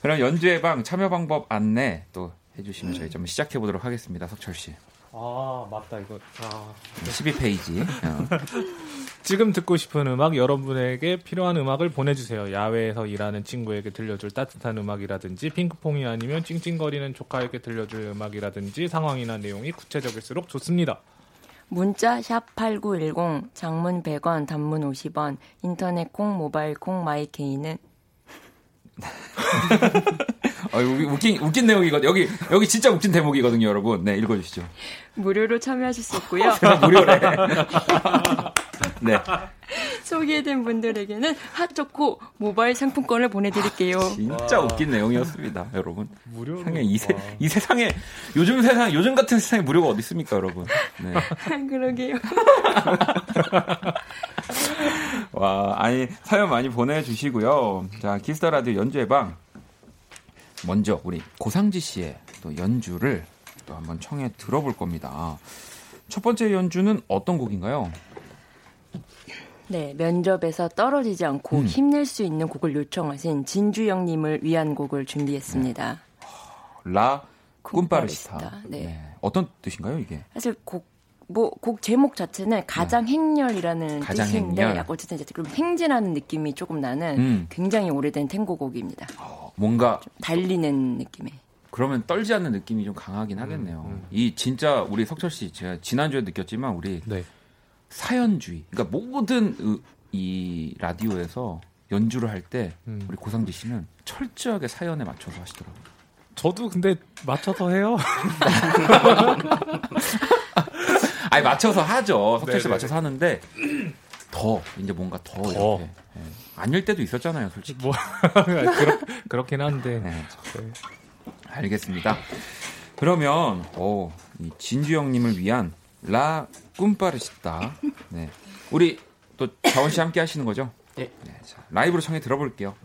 그럼 연주회 방 참여 방법 안내 또 해주시면 저희 좀 시작해 보도록 하겠습니다. 석철 씨. 아 맞다 이거. 아. 12페이지. 어. (laughs) 지금 듣고 싶은 음악 여러분에게 필요한 음악을 보내주세요. 야외에서 일하는 친구에게 들려줄 따뜻한 음악이라든지 핑크퐁이 아니면 찡찡거리는 조카에게 들려줄 음악이라든지 상황이나 내용이 구체적일수록 좋습니다. 문자 샵 8910, 장문 100원, 단문 50원, 인터넷 콩, 모바일 콩, 마이케이는 어, 웃긴, 웃긴 내용이거든요. 여기, 여기 진짜 웃긴 대목이거든요, 여러분. 네, 읽어주시죠. 무료로 참여하실 수 있고요. (laughs) 무료래. (laughs) 네. 소개된 분들에게는 핫초코 모바일 상품권을 보내드릴게요. 진짜 웃긴 내용이었습니다, 여러분. 무료. 세상에 이, 세, 이 세상에 요즘 세상 요즘 같은 세상에 무료가 어디 있습니까, 여러분? 네. (laughs) 그러게요. 와, 아니 사연 많이 보내주시고요. 자, Kiss the Radio 연주의 방 먼저 우리 고상지 씨의 또 연주를 또 한번 청해 들어볼 겁니다. 첫 번째 연주는 어떤 곡인가요? 네, 면접에서 떨어지지 않고 음. 힘낼 수 있는 곡을 요청하신 진주영님을 위한 곡을 준비했습니다. 라 꿈빠르시타. 꿈빠르시타. 네. 어떤 뜻인가요, 이게? 사실 곡, 뭐, 곡 제목 자체는 가장 행렬이라는 네. 가장 뜻인데, 행렬. 약 어쨌든 이제 좀 행진하는 느낌이 조금 나는 음. 굉장히 오래된 탱고곡입니다. 어, 뭔가 달리는 느낌의. 그러면 떨지 않는 느낌이 좀 강하긴 하겠네요. 음. 이 진짜 우리 석철 씨 제가 지난주에 느꼈지만 우리 네. 사연주의. 그러니까 모든 으- 이 라디오에서 연주를 할때 음. 우리 고상지 씨는 철저하게 사연에 맞춰서 하시더라고요. 저도 근데 맞춰서 해요. (laughs) 아니 맞춰서 하죠. 석철 씨. 맞춰서 하는데 (clears throat) 더 이제 뭔가 더, 더. 이렇게 예. 아닐 때도 있었잖아요, 솔직히. 뭐 (laughs) 그렇, 그렇긴 한데. 네. 알겠습니다. 그러면 오, 이 진주영님을 위한 라 꿈빠르시다. 네. 우리 또 자원 씨 함께 하시는 거죠? 예. 네, 자, 라이브로 청해 들어볼게요.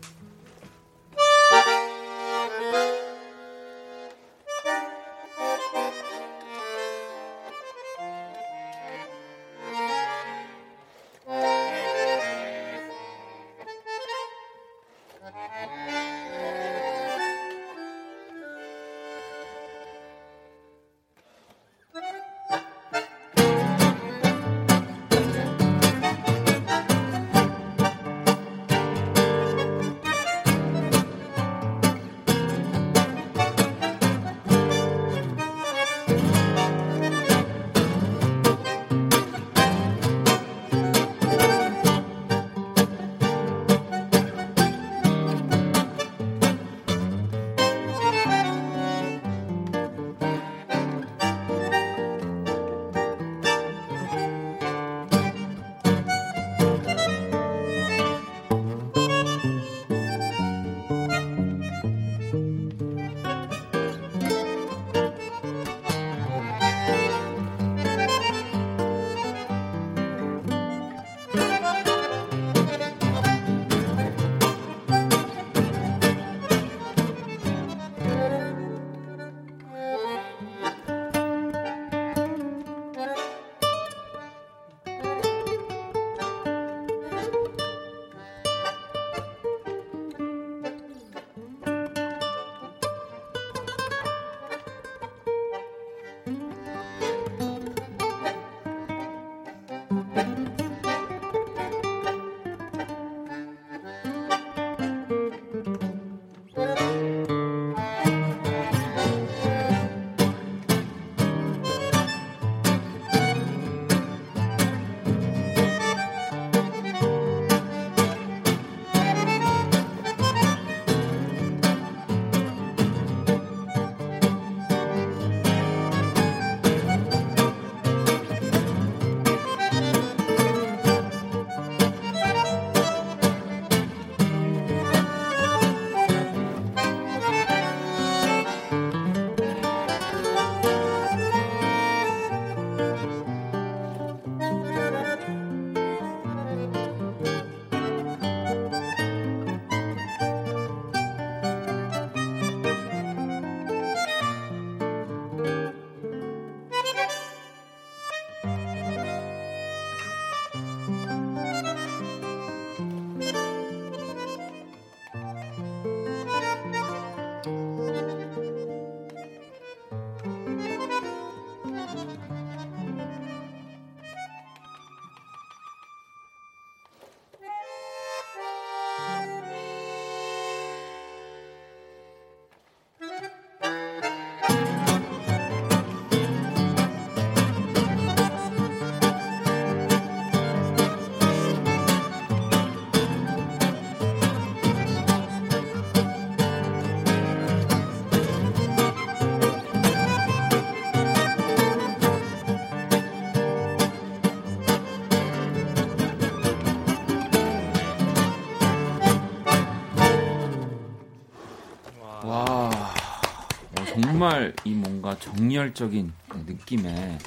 정말 이 뭔가 정열적인 느낌의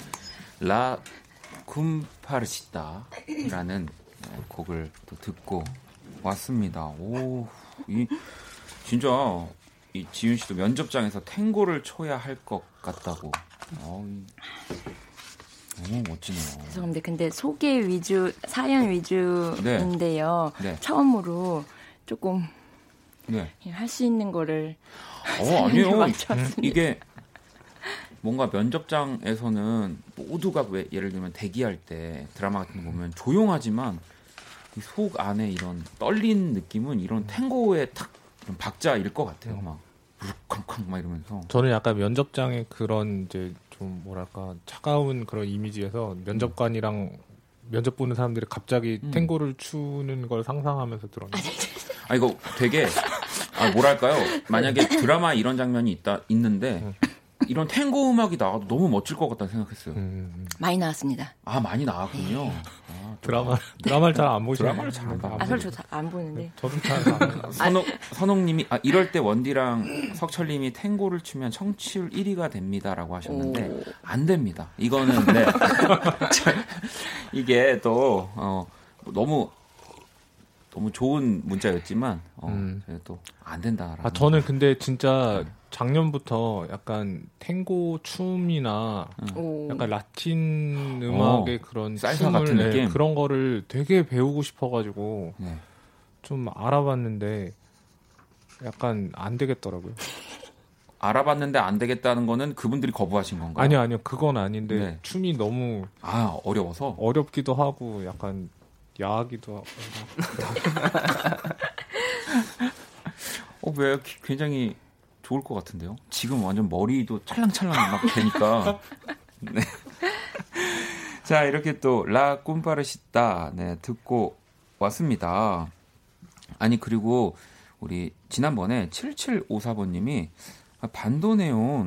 라 쿰파르시다라는 곡을 또 듣고 왔습니다. 오, 이 진짜 이 지윤 씨도 면접장에서 탱고를 쳐야 할 것 같다고. 어, 너무 멋지네요. 죄송합니다. 근데 소개 위주, 사연 위주인데요. 네. 네. 처음으로 조금 네. 할수 있는 거를 어, 아니요. 이게 뭔가 면접장에서는 모두가 왜 예를 들면 대기할 때 드라마 같은 거 보면 조용하지만 이속 안에 이런 떨린 느낌은 이런 탱고의 탁 이런 박자일 것 같아요. 막 쿵쾅 막 이러면서. 저는 약간 면접장의 그런 이제 좀 뭐랄까 차가운 그런 이미지에서 면접관이랑 면접 보는 사람들이 갑자기 음. 탱고를 추는 걸 상상하면서 들었는데 아 이거 되게 아 뭐랄까요? 만약에 드라마 이런 장면이 있다 있는데 이런 탱고 음악이 나와도 너무 멋질 것 같다 생각했어요. 음, 많이 나왔습니다. 아 많이 나왔군요. 아, 드라마 드라마를 잘 안 보시나요? 드라마를 잘안. 아, 그걸 저안 보는데. 저도 잘안 봐요. 선옥 선옥님이 아 이럴 때 원디랑 석철님이 탱고를 추면 청취율 1위가 됩니다라고 하셨는데 오. 안 됩니다. 이거는 네. (laughs) (laughs) 이게 또 어, 너무 너무 좋은 문자였지만 어, 음. 또안 된다라는. 아 저는 근데 진짜 작년부터 약간 탱고 춤이나 오. 약간 라틴 음악의 그런 어. 살사 춤을 같은 네, 느낌? 그런 거를 되게 배우고 싶어가지고 네. 좀 알아봤는데 약간 안 되겠더라고요. (laughs) 알아봤는데 안 되겠다는 거는 그분들이 거부하신 건가요? 아니요 아니요 그건 아닌데 네. 춤이 너무 아 어려워서. 어렵기도 하고 약간 야하기도 하고 (laughs) 어, 왜 굉장히 좋을 것 같은데요? 지금 완전 머리도 찰랑찰랑 막 되니까. (laughs) 네. 자, 이렇게 또, 라 꿈파르시다, 네, 듣고 왔습니다. 아니, 그리고, 우리, 지난번에 7754번님이, 아, 반도네온은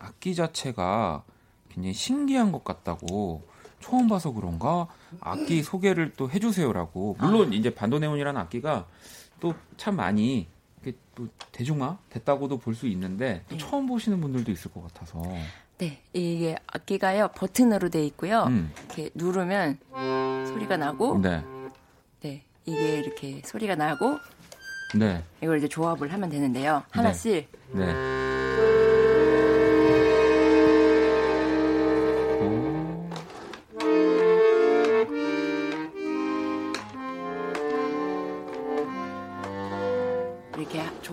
악기 자체가 굉장히 신기한 것 같다고, 처음 봐서 그런가? 악기 소개를 또 해주세요라고. 물론, 이제 반도네온이라는 악기가 또 참 많이 이게 또 대중화 됐다고도 볼 수 있는데 또 처음 보시는 분들도 있을 것 같아서 네, 이게 악기가요 버튼으로 돼 있고요. 음. 이렇게 누르면 소리가 나고, 네. 네, 이게 이렇게 소리가 나고 네, 이걸 이제 조합을 하면 되는데요. 하나씩 네. 오,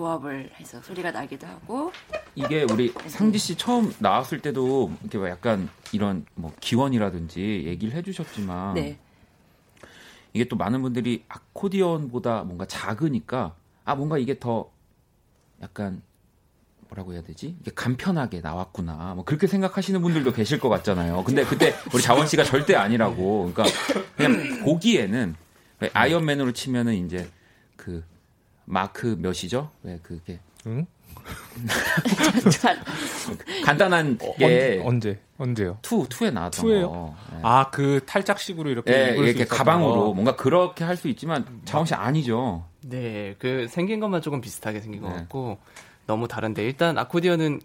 조합을 해서 소리가 나기도 하고, 이게 우리 상지 씨 처음 나왔을 때도 이렇게 뭐 약간 이런 뭐 기원이라든지 얘기를 해주셨지만 네, 이게 또 많은 분들이 아코디언보다 뭔가 작으니까 아 뭔가 이게 더 약간 뭐라고 해야 되지? 이게 간편하게 나왔구나. 뭐 그렇게 생각하시는 분들도 계실 것 같잖아요. 근데 그때 우리 자원 씨가 절대 아니라고. 그러니까 그냥 보기에는 왜 아이언맨으로 치면은 이제 그 마크 몇이죠? 왜 그게 응? 잘- (laughs) 간단한 게 언, 언제 언제 요? two two에 나왔던 two예요? 거. 네. 아그 탈착식으로 이렇게 예, 입을 수 이렇게 가방으로 거. 뭔가 그렇게 할 수 있지만 자원 씨 아니죠. 네, 그 생긴 것만 조금 비슷하게 생긴 것 네. 같고 너무 다른데 일단 아코디언은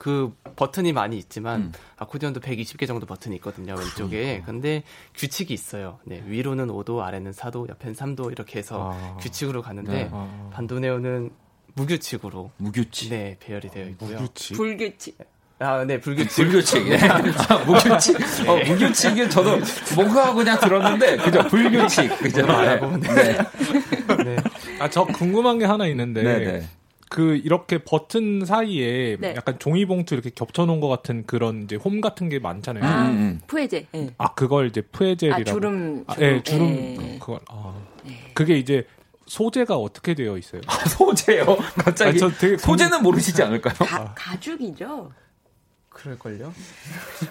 그 버튼이 많이 있지만 음. 아코디언도 120개 정도 버튼이 있거든요 왼쪽에. 근데 규칙이 있어요. 네, 위로는 5도, 아래는 4도, 옆엔 3도 이렇게 해서 아. 규칙으로 가는데 네. 아, 반도네온은 무규칙으로 무규칙. 네 배열이 되어 있고요. 무규칙. 불규칙. 아, 네 불규칙. (laughs) 불규칙. 네. 아, 무규칙. 어, 무규칙은 저도 뭔가 하고 그냥 들었는데, 그죠? 불규칙. 그죠? 알아보면 네. 네. 아 저 궁금한 게 하나 있는데 네, 네. 그 이렇게 버튼 사이에 네. 약간 종이 봉투 이렇게 겹쳐 놓은 것 같은 그런 이제 홈 같은 게 많잖아요. 아, 음, 음. 푸에제. 네. 아 그걸 이제 푸에젤이라고. 아, 주름. 아, 예, 주름 예. 그걸 아 네. 그게 이제 소재가 어떻게 되어 있어요? 소재요? (laughs) 갑자기. 아니, 저 되게 소재는 모르시지 않을까요? 가, 가죽이죠. 그럴걸요?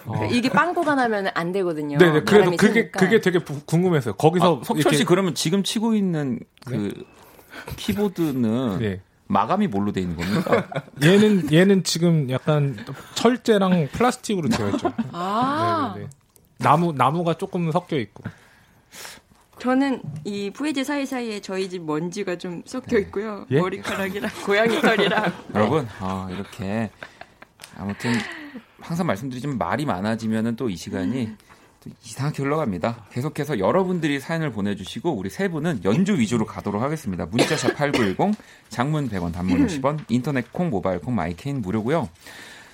어. 이게 빵꾸가 나면 안 되거든요. 네네 그래서 바람이 그게 새니까. 그게 되게 부- 궁금했어요. 거기서 아, 석철 씨 이렇게- 그러면 지금 치고 있는 그 키보드는 네. 마감이 뭘로 돼 있는 겁니까? (laughs) 얘는 얘는 지금 약간 철제랑 플라스틱으로 되어 있죠. 아, 네네네. 나무 나무가 조금 섞여 있고. 저는 이 푸에제 사이사이에 저희 집 먼지가 좀 섞여 있고요. 예? 머리카락이랑 (laughs) 고양이 털이랑. (laughs) 여러분, 아, 이렇게 아무튼 항상 말씀드리지만 말이 많아지면은 또 이 시간이 또 이상하게 흘러갑니다. 계속해서 여러분들이 사연을 보내주시고 우리 세 분은 연주 위주로 가도록 하겠습니다. 문자샵 8910, 장문 100원, 단문 50원, 인터넷 콩, 모바일 콩, My K는 무료고요.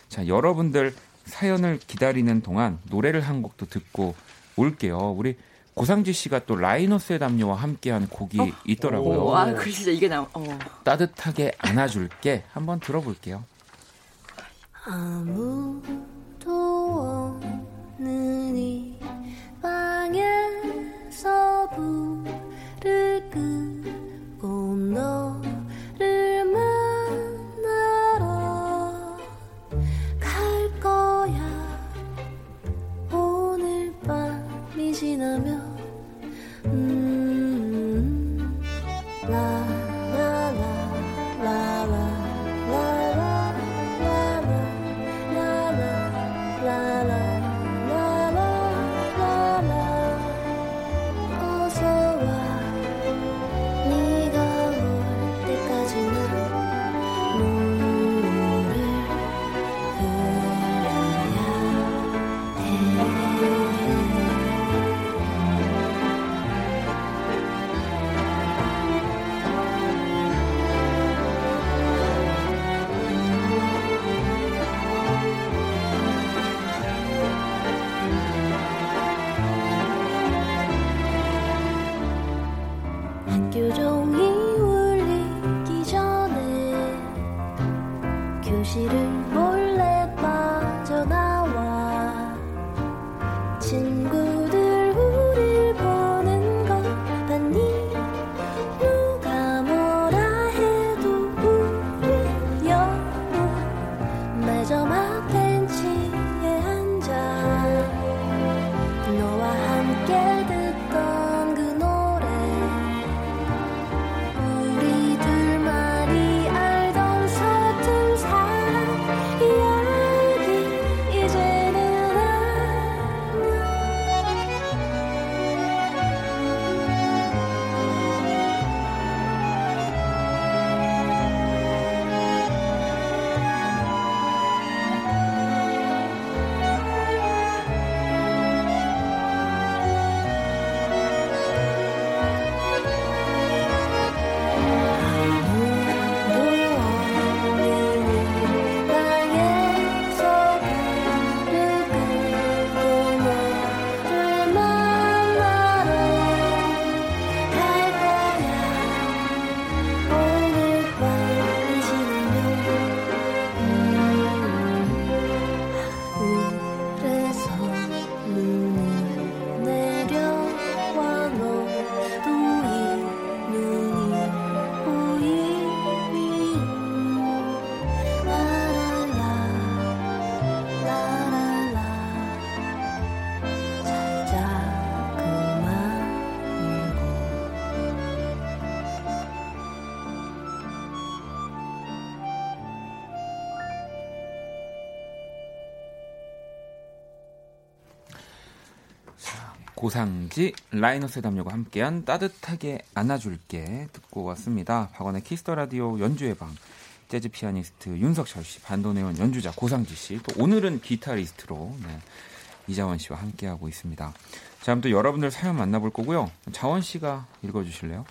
자, 여러분들 사연을 기다리는 동안 노래를 한 곡도 듣고 올게요. 우리 고상지 씨가 또 라이너스의 담요와 함께한 곡이 있더라고요. 오, 아, 그 진짜 이게 나. 어. 따뜻하게 안아줄게 한번 들어볼게요. 아무도 없는 이 방에서 불을 끄고 너를 만나러 갈 거야 오늘 밤이 지나면 음, 라 고상지 라이너스 담요가 함께한 따뜻하게 안아줄게 듣고 왔습니다. 박원의 Kiss the Radio 연주의 방 재즈 피아니스트 윤석철 씨, 반도네온 연주자 고상지 씨, 또 오늘은 기타리스트로 네, 이자원 씨와 함께하고 있습니다. 자, 그럼 또 여러분들 사연 만나볼 거고요. 자원 씨가 읽어주실래요?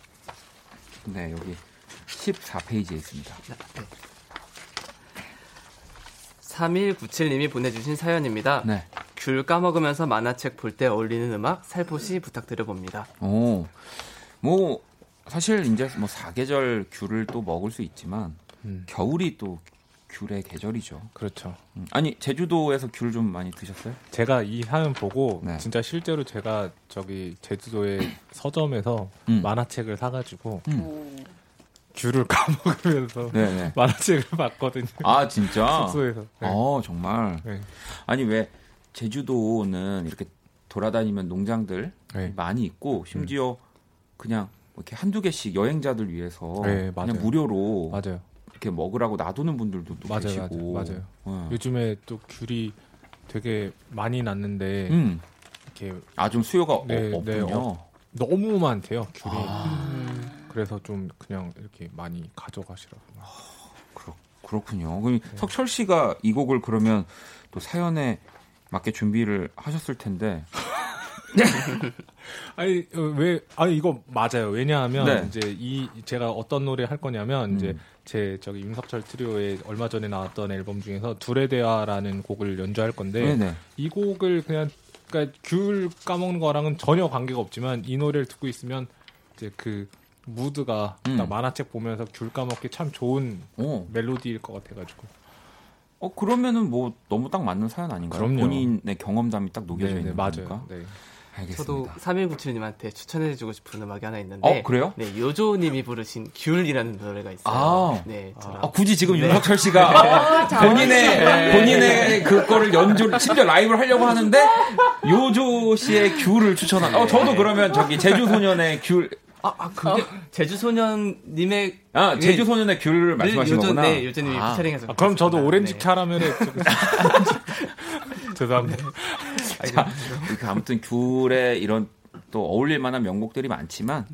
네, 여기 14페이지에 있습니다. 3197님이 보내주신 사연입니다. 네. 귤 까먹으면서 만화책 볼 때 어울리는 음악 살포시 부탁드려봅니다. 오, 뭐 사실 이제 뭐 사계절 귤을 또 먹을 수 있지만 음. 겨울이 또 귤의 계절이죠. 그렇죠. 음, 아니 제주도에서 귤 좀 많이 드셨어요? 제가 이 사연 보고 네. 진짜 실제로 제가 저기 제주도의 (clears throat) 서점에서 음. 만화책을 사가지고 음. 귤을 (laughs) 까먹으면서 네네. 만화책을 봤거든요. 아 진짜? 숙소에서. 네. 어 정말. 네. 아니 왜 제주도는 이렇게 돌아다니면 농장들 네. 많이 있고 심지어 그냥 이렇게 한두 개씩 여행자들 위해서 네, 그냥 맞아요. 무료로 맞아요. 이렇게 먹으라고 놔두는 분들도 또 맞아요, 계시고. 맞아요, 어. 요즘에 또 귤이 되게 많이 났는데 음. 이렇게 아 좀 수요가 네, 어, 네, 없군요. 어. 너무 많대요 귤이. 아. 그래서 좀 그냥 이렇게 많이 가져가시라고. 그렇군요. 그럼 석철 씨가 이 곡을 그러면 또 사연에 맞게 준비를 하셨을 텐데. (laughs) 아니 어, 왜 아니 이거 맞아요. 왜냐하면 네. 이제 이 제가 어떤 노래 할 거냐면 이제 음. 제 저기 임석철 트리오의 얼마 전에 나왔던 앨범 중에서 둘의 대화라는 곡을 연주할 건데 네네. 이 곡을 그냥 그러니까 귤 까먹는 거랑은 전혀 관계가 없지만 이 노래를 듣고 있으면 이제 그 무드가 음. 딱 만화책 보면서 귤 까먹기 참 좋은 오. 멜로디일 것 같아가지고 어 그러면은 뭐 너무 딱 맞는 사연 아닌가요? 그럼요. 본인의 경험담이 딱 녹여져 네, 네, 있는. 거니까. 네. 알겠습니다. 저도 3197님한테 추천해주고 싶은 음악이 하나 있는데. 어 그래요? 네, 요조님이 부르신 귤이라는 노래가 있어요. 아. 네, 저랑. 아, 굳이 지금 네. 윤석철 씨가 (laughs) 본인의 본인의 그거를 연주를 심지어 라이브를 하려고 하는데 요조 씨의 귤을 추천한. 어 저도 그러면 저기 제주 소년의 귤. 아, 아, 그게 제주소년님의 아 제주 소년의 귤을 요조, 거구나. 네, 요조님이 아. 피처링해서. 아, 그럼 저도. 오렌지 네. 캐러멜에 (laughs) (laughs) 죄송합니다. 자, 이렇게 아무튼 귤에 이런 또 어울릴 만한 명곡들이 많지만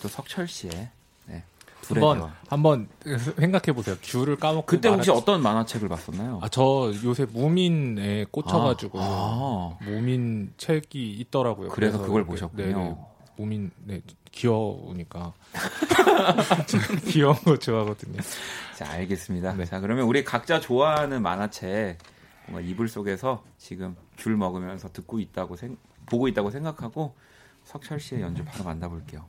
또 석철 씨의 네, 한번. 한번 생각해 보세요. 귤을 까먹고 그때 혹시 말았- 어떤 만화책을 봤었나요? 아, 저 요새 무민에 꽂혀가지고 아. 무민 책이 있더라고요. 그래서 그걸 이렇게, 보셨군요. 네네. 무민 네 귀여우니까 (laughs) 귀여운 거 좋아하거든요. 자, 알겠습니다. 네. 자, 그러면 우리 각자 좋아하는 만화책 뭔가 이불 속에서 지금 귤 먹으면서 듣고 있다고 생, 보고 있다고 생각하고 석철 씨의 연주 바로 만나볼게요.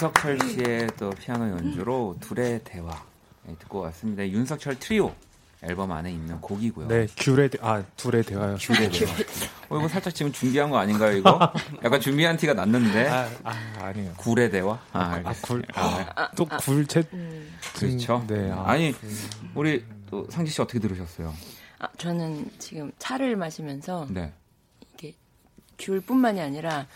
윤석철 씨의 또 피아노 연주로 둘의 대화 네, 듣고 왔습니다. 윤석철 트리오 앨범 안에 있는 곡이고요. 네, 귤의 대- 아 둘의 대화요. 둘의 대화. 어, 이거 살짝 지금 준비한 거 아닌가요, 이거? (laughs) 약간 준비한 티가 났는데. 아, 아 아니에요. 굴의 대화? 아, 아, 알겠습니다. 굴. 아, 또 굴채 음. 그렇죠. 네. 아, 아니, 우리 또 상지 씨 어떻게 들으셨어요? 아, 저는 지금 차를 마시면서 네. 이게 귤뿐만이 아니라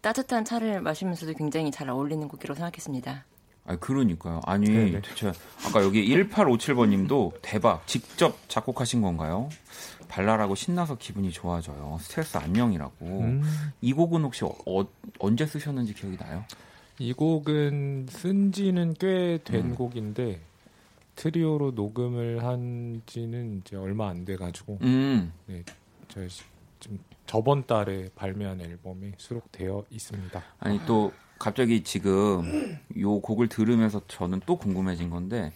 따뜻한 차를 마시면서도 굉장히 잘 어울리는 곡이라고 생각했습니다. 아 그러니까요. 아니, 네네. 대체 아까 여기 1857번 님도 대박. 직접 작곡하신 건가요? 발랄하고 신나서 기분이 좋아져요. 스트레스 안녕이라고. 음, 이 곡은 혹시 어, 언제 쓰셨는지 기억이 나요? 이 곡은 쓴 지는 꽤된 음. 곡인데 트리오로 녹음을 한 지는 이제 얼마 안 돼 가지고 음. 저 지금 저번 달에 발매한 앨범에 수록되어 있습니다. 아니 또 갑자기 지금 요 곡을 들으면서 저는 또 궁금해진 건데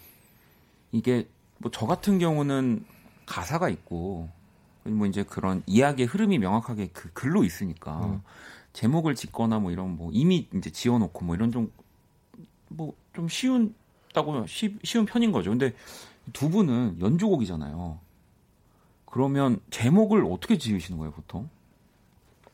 이게 뭐 저 같은 경우는 가사가 있고 뭐 이제 그런 이야기의 흐름이 명확하게 그 글로 있으니까 음. 제목을 짓거나 뭐 이런 뭐 이미 이제 지어놓고 뭐 이런 좀 뭐 좀 쉬운다고 쉬, 쉬운 편인 거죠. 근데 두 분은 연주곡이잖아요. 그러면 제목을 어떻게 지으시는 거예요, 보통?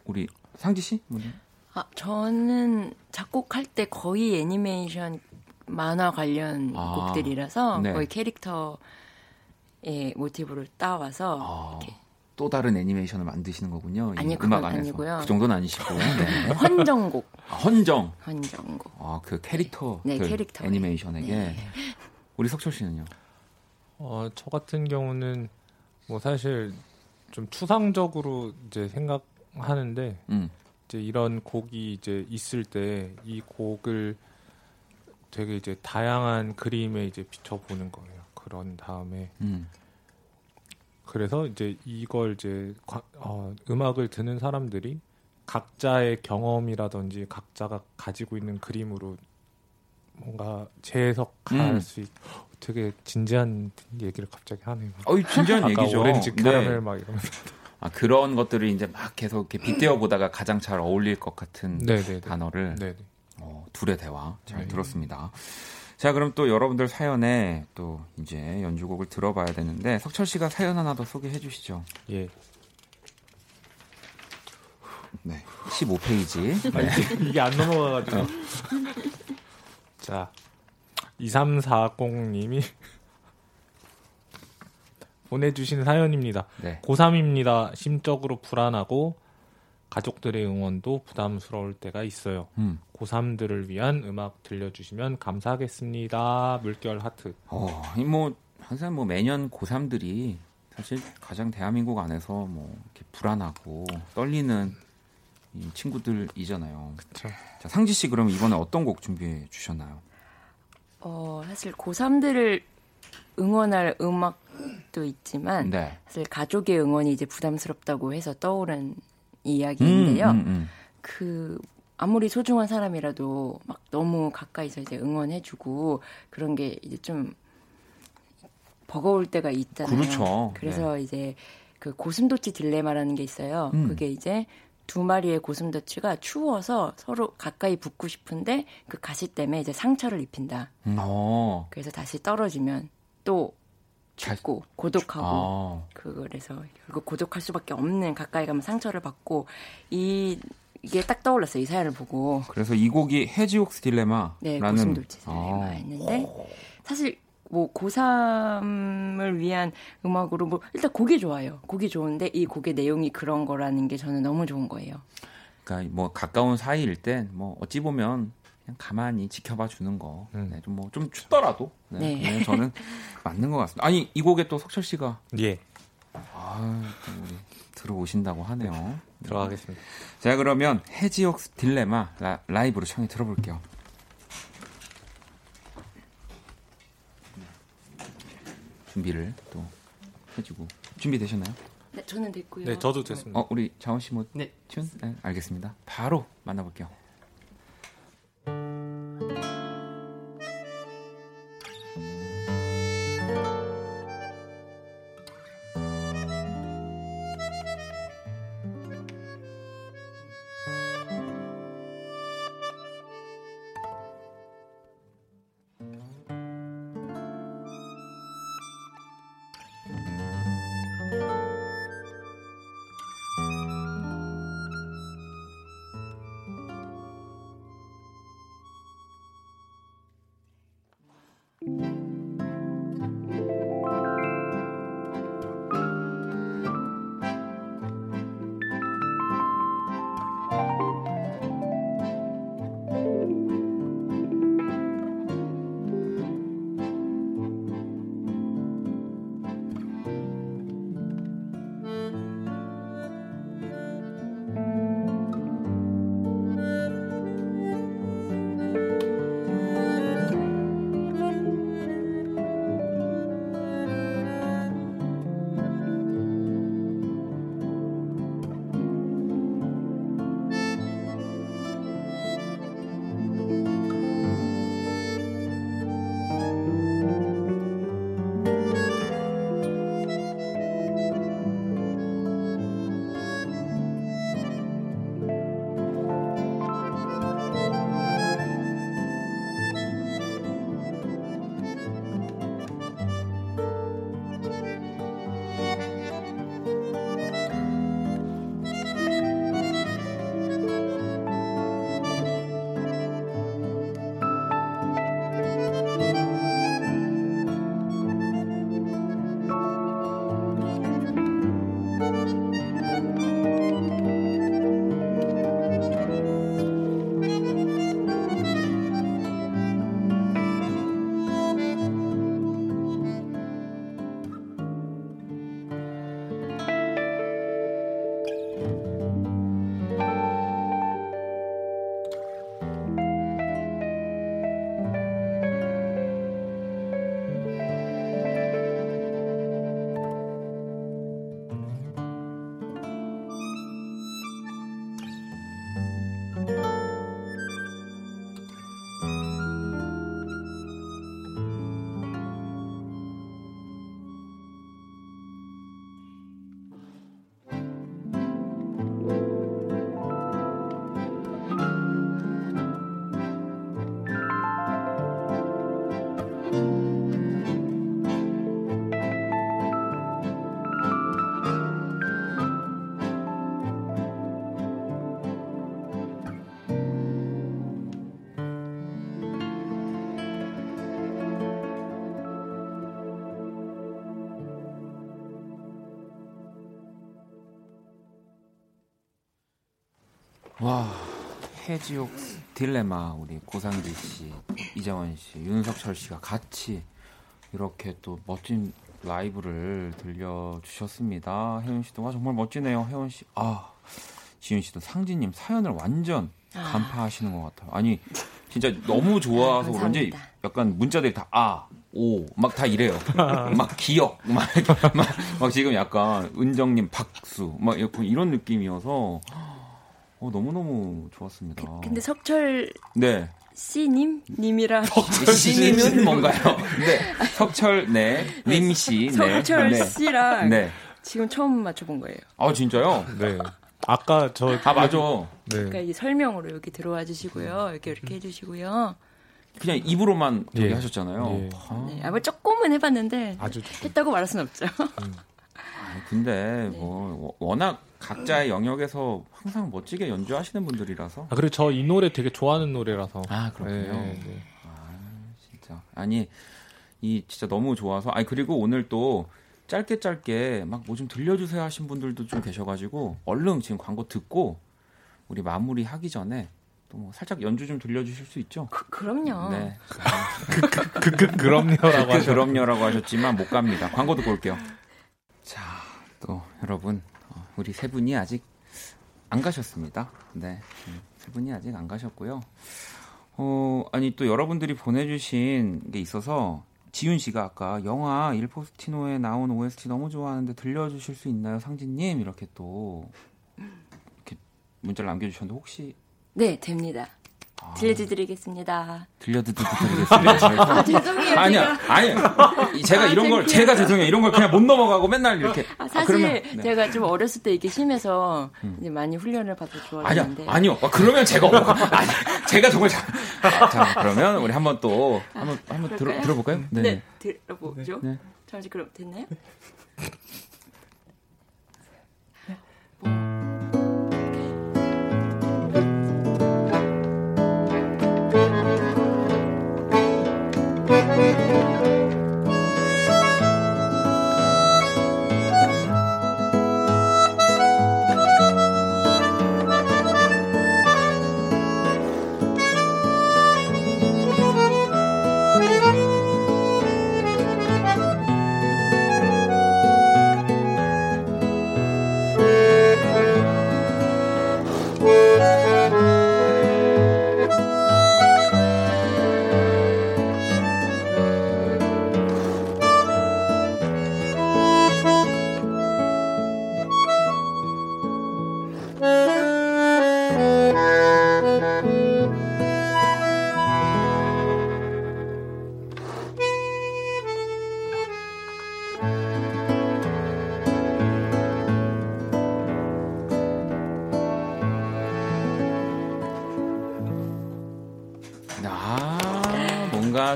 우리 상지 씨? 먼저? 아, 저는 작곡할 때 거의 애니메이션 만화 관련 아, 곡들이라서 네. 거의 캐릭터의 모티브를 따와서 아, 이렇게 또 다른 애니메이션을 만드시는 거군요. 이 아니요, 음악 안에서. 아니고요. 그 정도는 아니시고. 네. (laughs) 헌정곡, 아, 헌정. 헌정곡. 아, 그 캐릭터. 네, 그 캐릭터. 애니메이션에게. 네. 우리 석철 씨는요? 어, 저 같은 경우는 뭐 사실 좀 추상적으로 이제 생각 하는데 음. 이제 이런 곡이 이제 있을 때 이 곡을 되게 이제 다양한 그림에 이제 비춰보는 거예요. 그런 다음에 음. 그래서 이제 이걸 이제 과- 어, 음악을 듣는 사람들이 각자의 경험이라든지 각자가 가지고 있는 그림으로 뭔가 재해석할 음. 수 있. 되게 진지한 얘기를 갑자기 하네요. 어이, 진지한 (laughs) 얘기죠. 오렌지 네. 캐러멜 막 이러면서. 아, 그런 것들을 이제 막 계속 이렇게 빗대어 보다가 가장 잘 어울릴 것 같은 네네네. 단어를 네네. 어, 둘의 대화 잘 네. 들었습니다. 자, 그럼 또 여러분들 사연에 또 이제 연주곡을 들어봐야 되는데 석철 씨가 사연 하나 더 소개해 주시죠. 예. 네. 15페이지. 아, 이게, 이게 안 넘어가가지고. 자, 2340님이 보내주신 사연입니다. 네. 고3입니다. 심적으로 불안하고 가족들의 응원도 부담스러울 때가 있어요. 음. 고3들을 위한 음악 들려주시면 감사하겠습니다. 물결 하트. 어, 이 뭐, 항상 뭐 매년 고3들이 사실 가장 대한민국 안에서 뭐 이렇게 불안하고 떨리는 이 친구들이잖아요. 자, 상지 씨 그러면 이번에 어떤 곡 준비해 주셨나요? 어, 사실 고3들을 응원할 음악 도 있지만 네. 사실 가족의 응원이 이제 부담스럽다고 해서 떠오른 이야기인데요. 음, 음, 음. 그 아무리 소중한 사람이라도 막 너무 가까이서 이제 응원해주고 그런 게 이제 좀 버거울 때가 있잖아요. 그렇죠. 그래서 이제 그 고슴도치 딜레마라는 게 있어요. 음. 그게 이제 두 마리의 고슴도치가 추워서 서로 가까이 붙고 싶은데 그 가시 때문에 이제 상처를 입힌다. 음, 어. 그래서 다시 떨어지면 또 잘- 춥고 고독하고 아. 그래서 결국 고독할 수밖에 없는 가까이 가면 상처를 받고 이 이게 딱 떠올랐어요 이 사연을 보고 그래서 이 곡이 해지옥스 딜레마라는 네 고슴도치 아. 딜레마 했는데 사실 뭐 고3을 위한 음악으로 뭐 일단 곡이 좋아요 곡이 좋은데 이 곡의 내용이 그런 거라는 게 저는 너무 좋은 거예요 그러니까 뭐 가까운 사이일 땐 뭐 어찌 보면 그냥 가만히 지켜봐 주는 거. 음. 네, 좀 뭐 좀 춥더라도 네, 네. 저는 (laughs) 맞는 것 같습니다. 아니 이 곡에 또 석철 씨가 예. 아, 또 우리 들어오신다고 하네요. 들어가겠습니다. 자 그러면 해지옥스 딜레마 라, 라이브로 청해 들어볼게요. 준비를 또 해주고 준비되셨나요? 네 저는 됐고요 네, 저도 됐습니다. 어 우리 자원 씨뭐 네. 튠? 네, 알겠습니다. 바로 만나볼게요. 해지옥 딜레마 우리 고상지 씨, 이재원 씨, 윤석철 씨가 같이 이렇게 또 멋진 라이브를 들려주셨습니다. 혜원 씨도 와 정말 멋지네요. 혜원 씨, 아 지윤 씨도 상진님 사연을 완전 간파하시는 것 같아요. 아니 진짜 너무 좋아서 아, 그런지. 약간 문자들이 다 아, 오, 막 다 이래요. (laughs) 막 기억, 막, 막, 막 지금 약간 은정님 박수, 막 이런 느낌이어서 어, 너무너무 좋았습니다. 근데 석철 네. 씨님 님이랑 씨님은 (laughs) 뭔가요? 네. 석철, 네. 님 씨, 네. 석철 네. 씨랑 네. 지금 처음 맞춰 본 거예요. 아, 진짜요? 네. 아까 저 아, 맞아. 그러니까 네. 이 설명으로 여기 들어와 주시고요. 이렇게 이렇게 해 주시고요. 그냥 입으로만 저기 예. 하셨잖아요. 예. 아, 네, 아마 조금은 해봤는데 아주 좋- 했다고 말할 수는 없죠. 아니, 근데 뭐 워- 워낙 각자의 영역에서 항상 멋지게 연주하시는 분들이라서 아 그리고 저 이 노래 되게 좋아하는 노래라서. 아, 그렇군요. 네, 네. 진짜 아니 이 진짜 너무 좋아서 아니 그리고 오늘 또 짧게 짧게 막 뭐 좀 들려주세요 하신 분들도 좀 계셔가지고 얼른 지금 광고 듣고 우리 마무리 하기 전에 또 뭐 살짝 연주 좀 들려주실 수 있죠? 그, 그럼요. 네. 그, 그, 그 럼요라고 그 하죠. 그럼요라고 하셨지만 못 갑니다. 광고 듣고 올게요. 자, 또 여러분 어, 우리 세 분이 아직 안 가셨습니다. 네, 음, 세 분이 아직 안 가셨고요. 어, 아니 또 여러분들이 보내주신 게 있어서 지윤 씨가 아까 영화 일포스티노에 나온 OST 너무 좋아하는데 들려주실 수 있나요, 상진님? 이렇게 또 이렇게 문자를 남겨주셨는데 혹시 네, 됩니다. 아, 들려드리겠습니다. 들려드리겠습니다. (laughs) 아, 죄송해요. 아니야. 아니, 제가 아, 이런 걸. 제가 죄송해요. 이런 걸 그냥 못 넘어가고 맨날 이렇게. 아, 아, 사실 그러면, 네. 음. 제가 좀 어렸을 때 이게 심해서 이제 많이 훈련을 받아 아니요, 좋아하는데 아니요. 아, 그러면 제가, 어, 아니, 제가 정말 잘. 아, 자, 그러면 우리 한번 또, 한번, 한번 들어? 들어볼까요? 네, 들어보죠. 네. 잠시 그럼 됐나요? 아,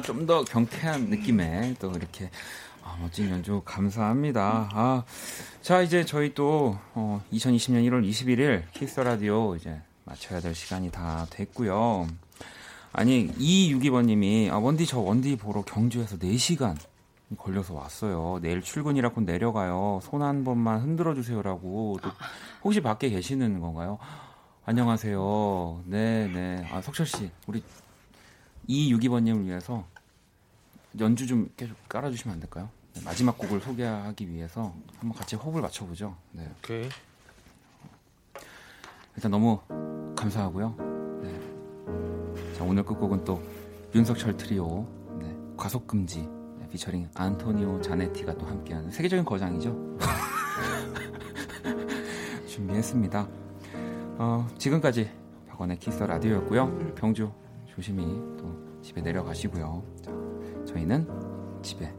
좀 더 경쾌한 느낌의 또 이렇게 아, 멋진 연주 감사합니다. 아, 자, 이제 저희 또 어, 2020년 1월 21일 Kiss Radio 이제 마쳐야 될 시간이 다 됐고요. 아니, 이유기번님이 아, 원디 저 원디 보러 경주에서 4시간 걸려서 왔어요. 내일 출근이라 곧 내려가요. 손 한 번만 흔들어 주세요라고. 또 혹시 밖에 계시는 건가요? 안녕하세요. 네, 네. 아, 석철 씨, 우리 이유기번님을 위해서 연주 좀 계속 깔아주시면 안 될까요? 네, 마지막 곡을 소개하기 위해서 한번 같이 호흡을 맞춰보죠. 네. 오케이. 일단 너무 감사하고요. 네. 자, 오늘 끝곡은 또 윤석철 트리오 네. 과속금지 네, 피처링 안토니오 자네티가 또 함께하는 세계적인 거장이죠. (laughs) 준비했습니다. 어, 지금까지 박원의 키스 라디오였고요. 병주 조심히 또 집에 내려가시고요. 자, 저희는 집에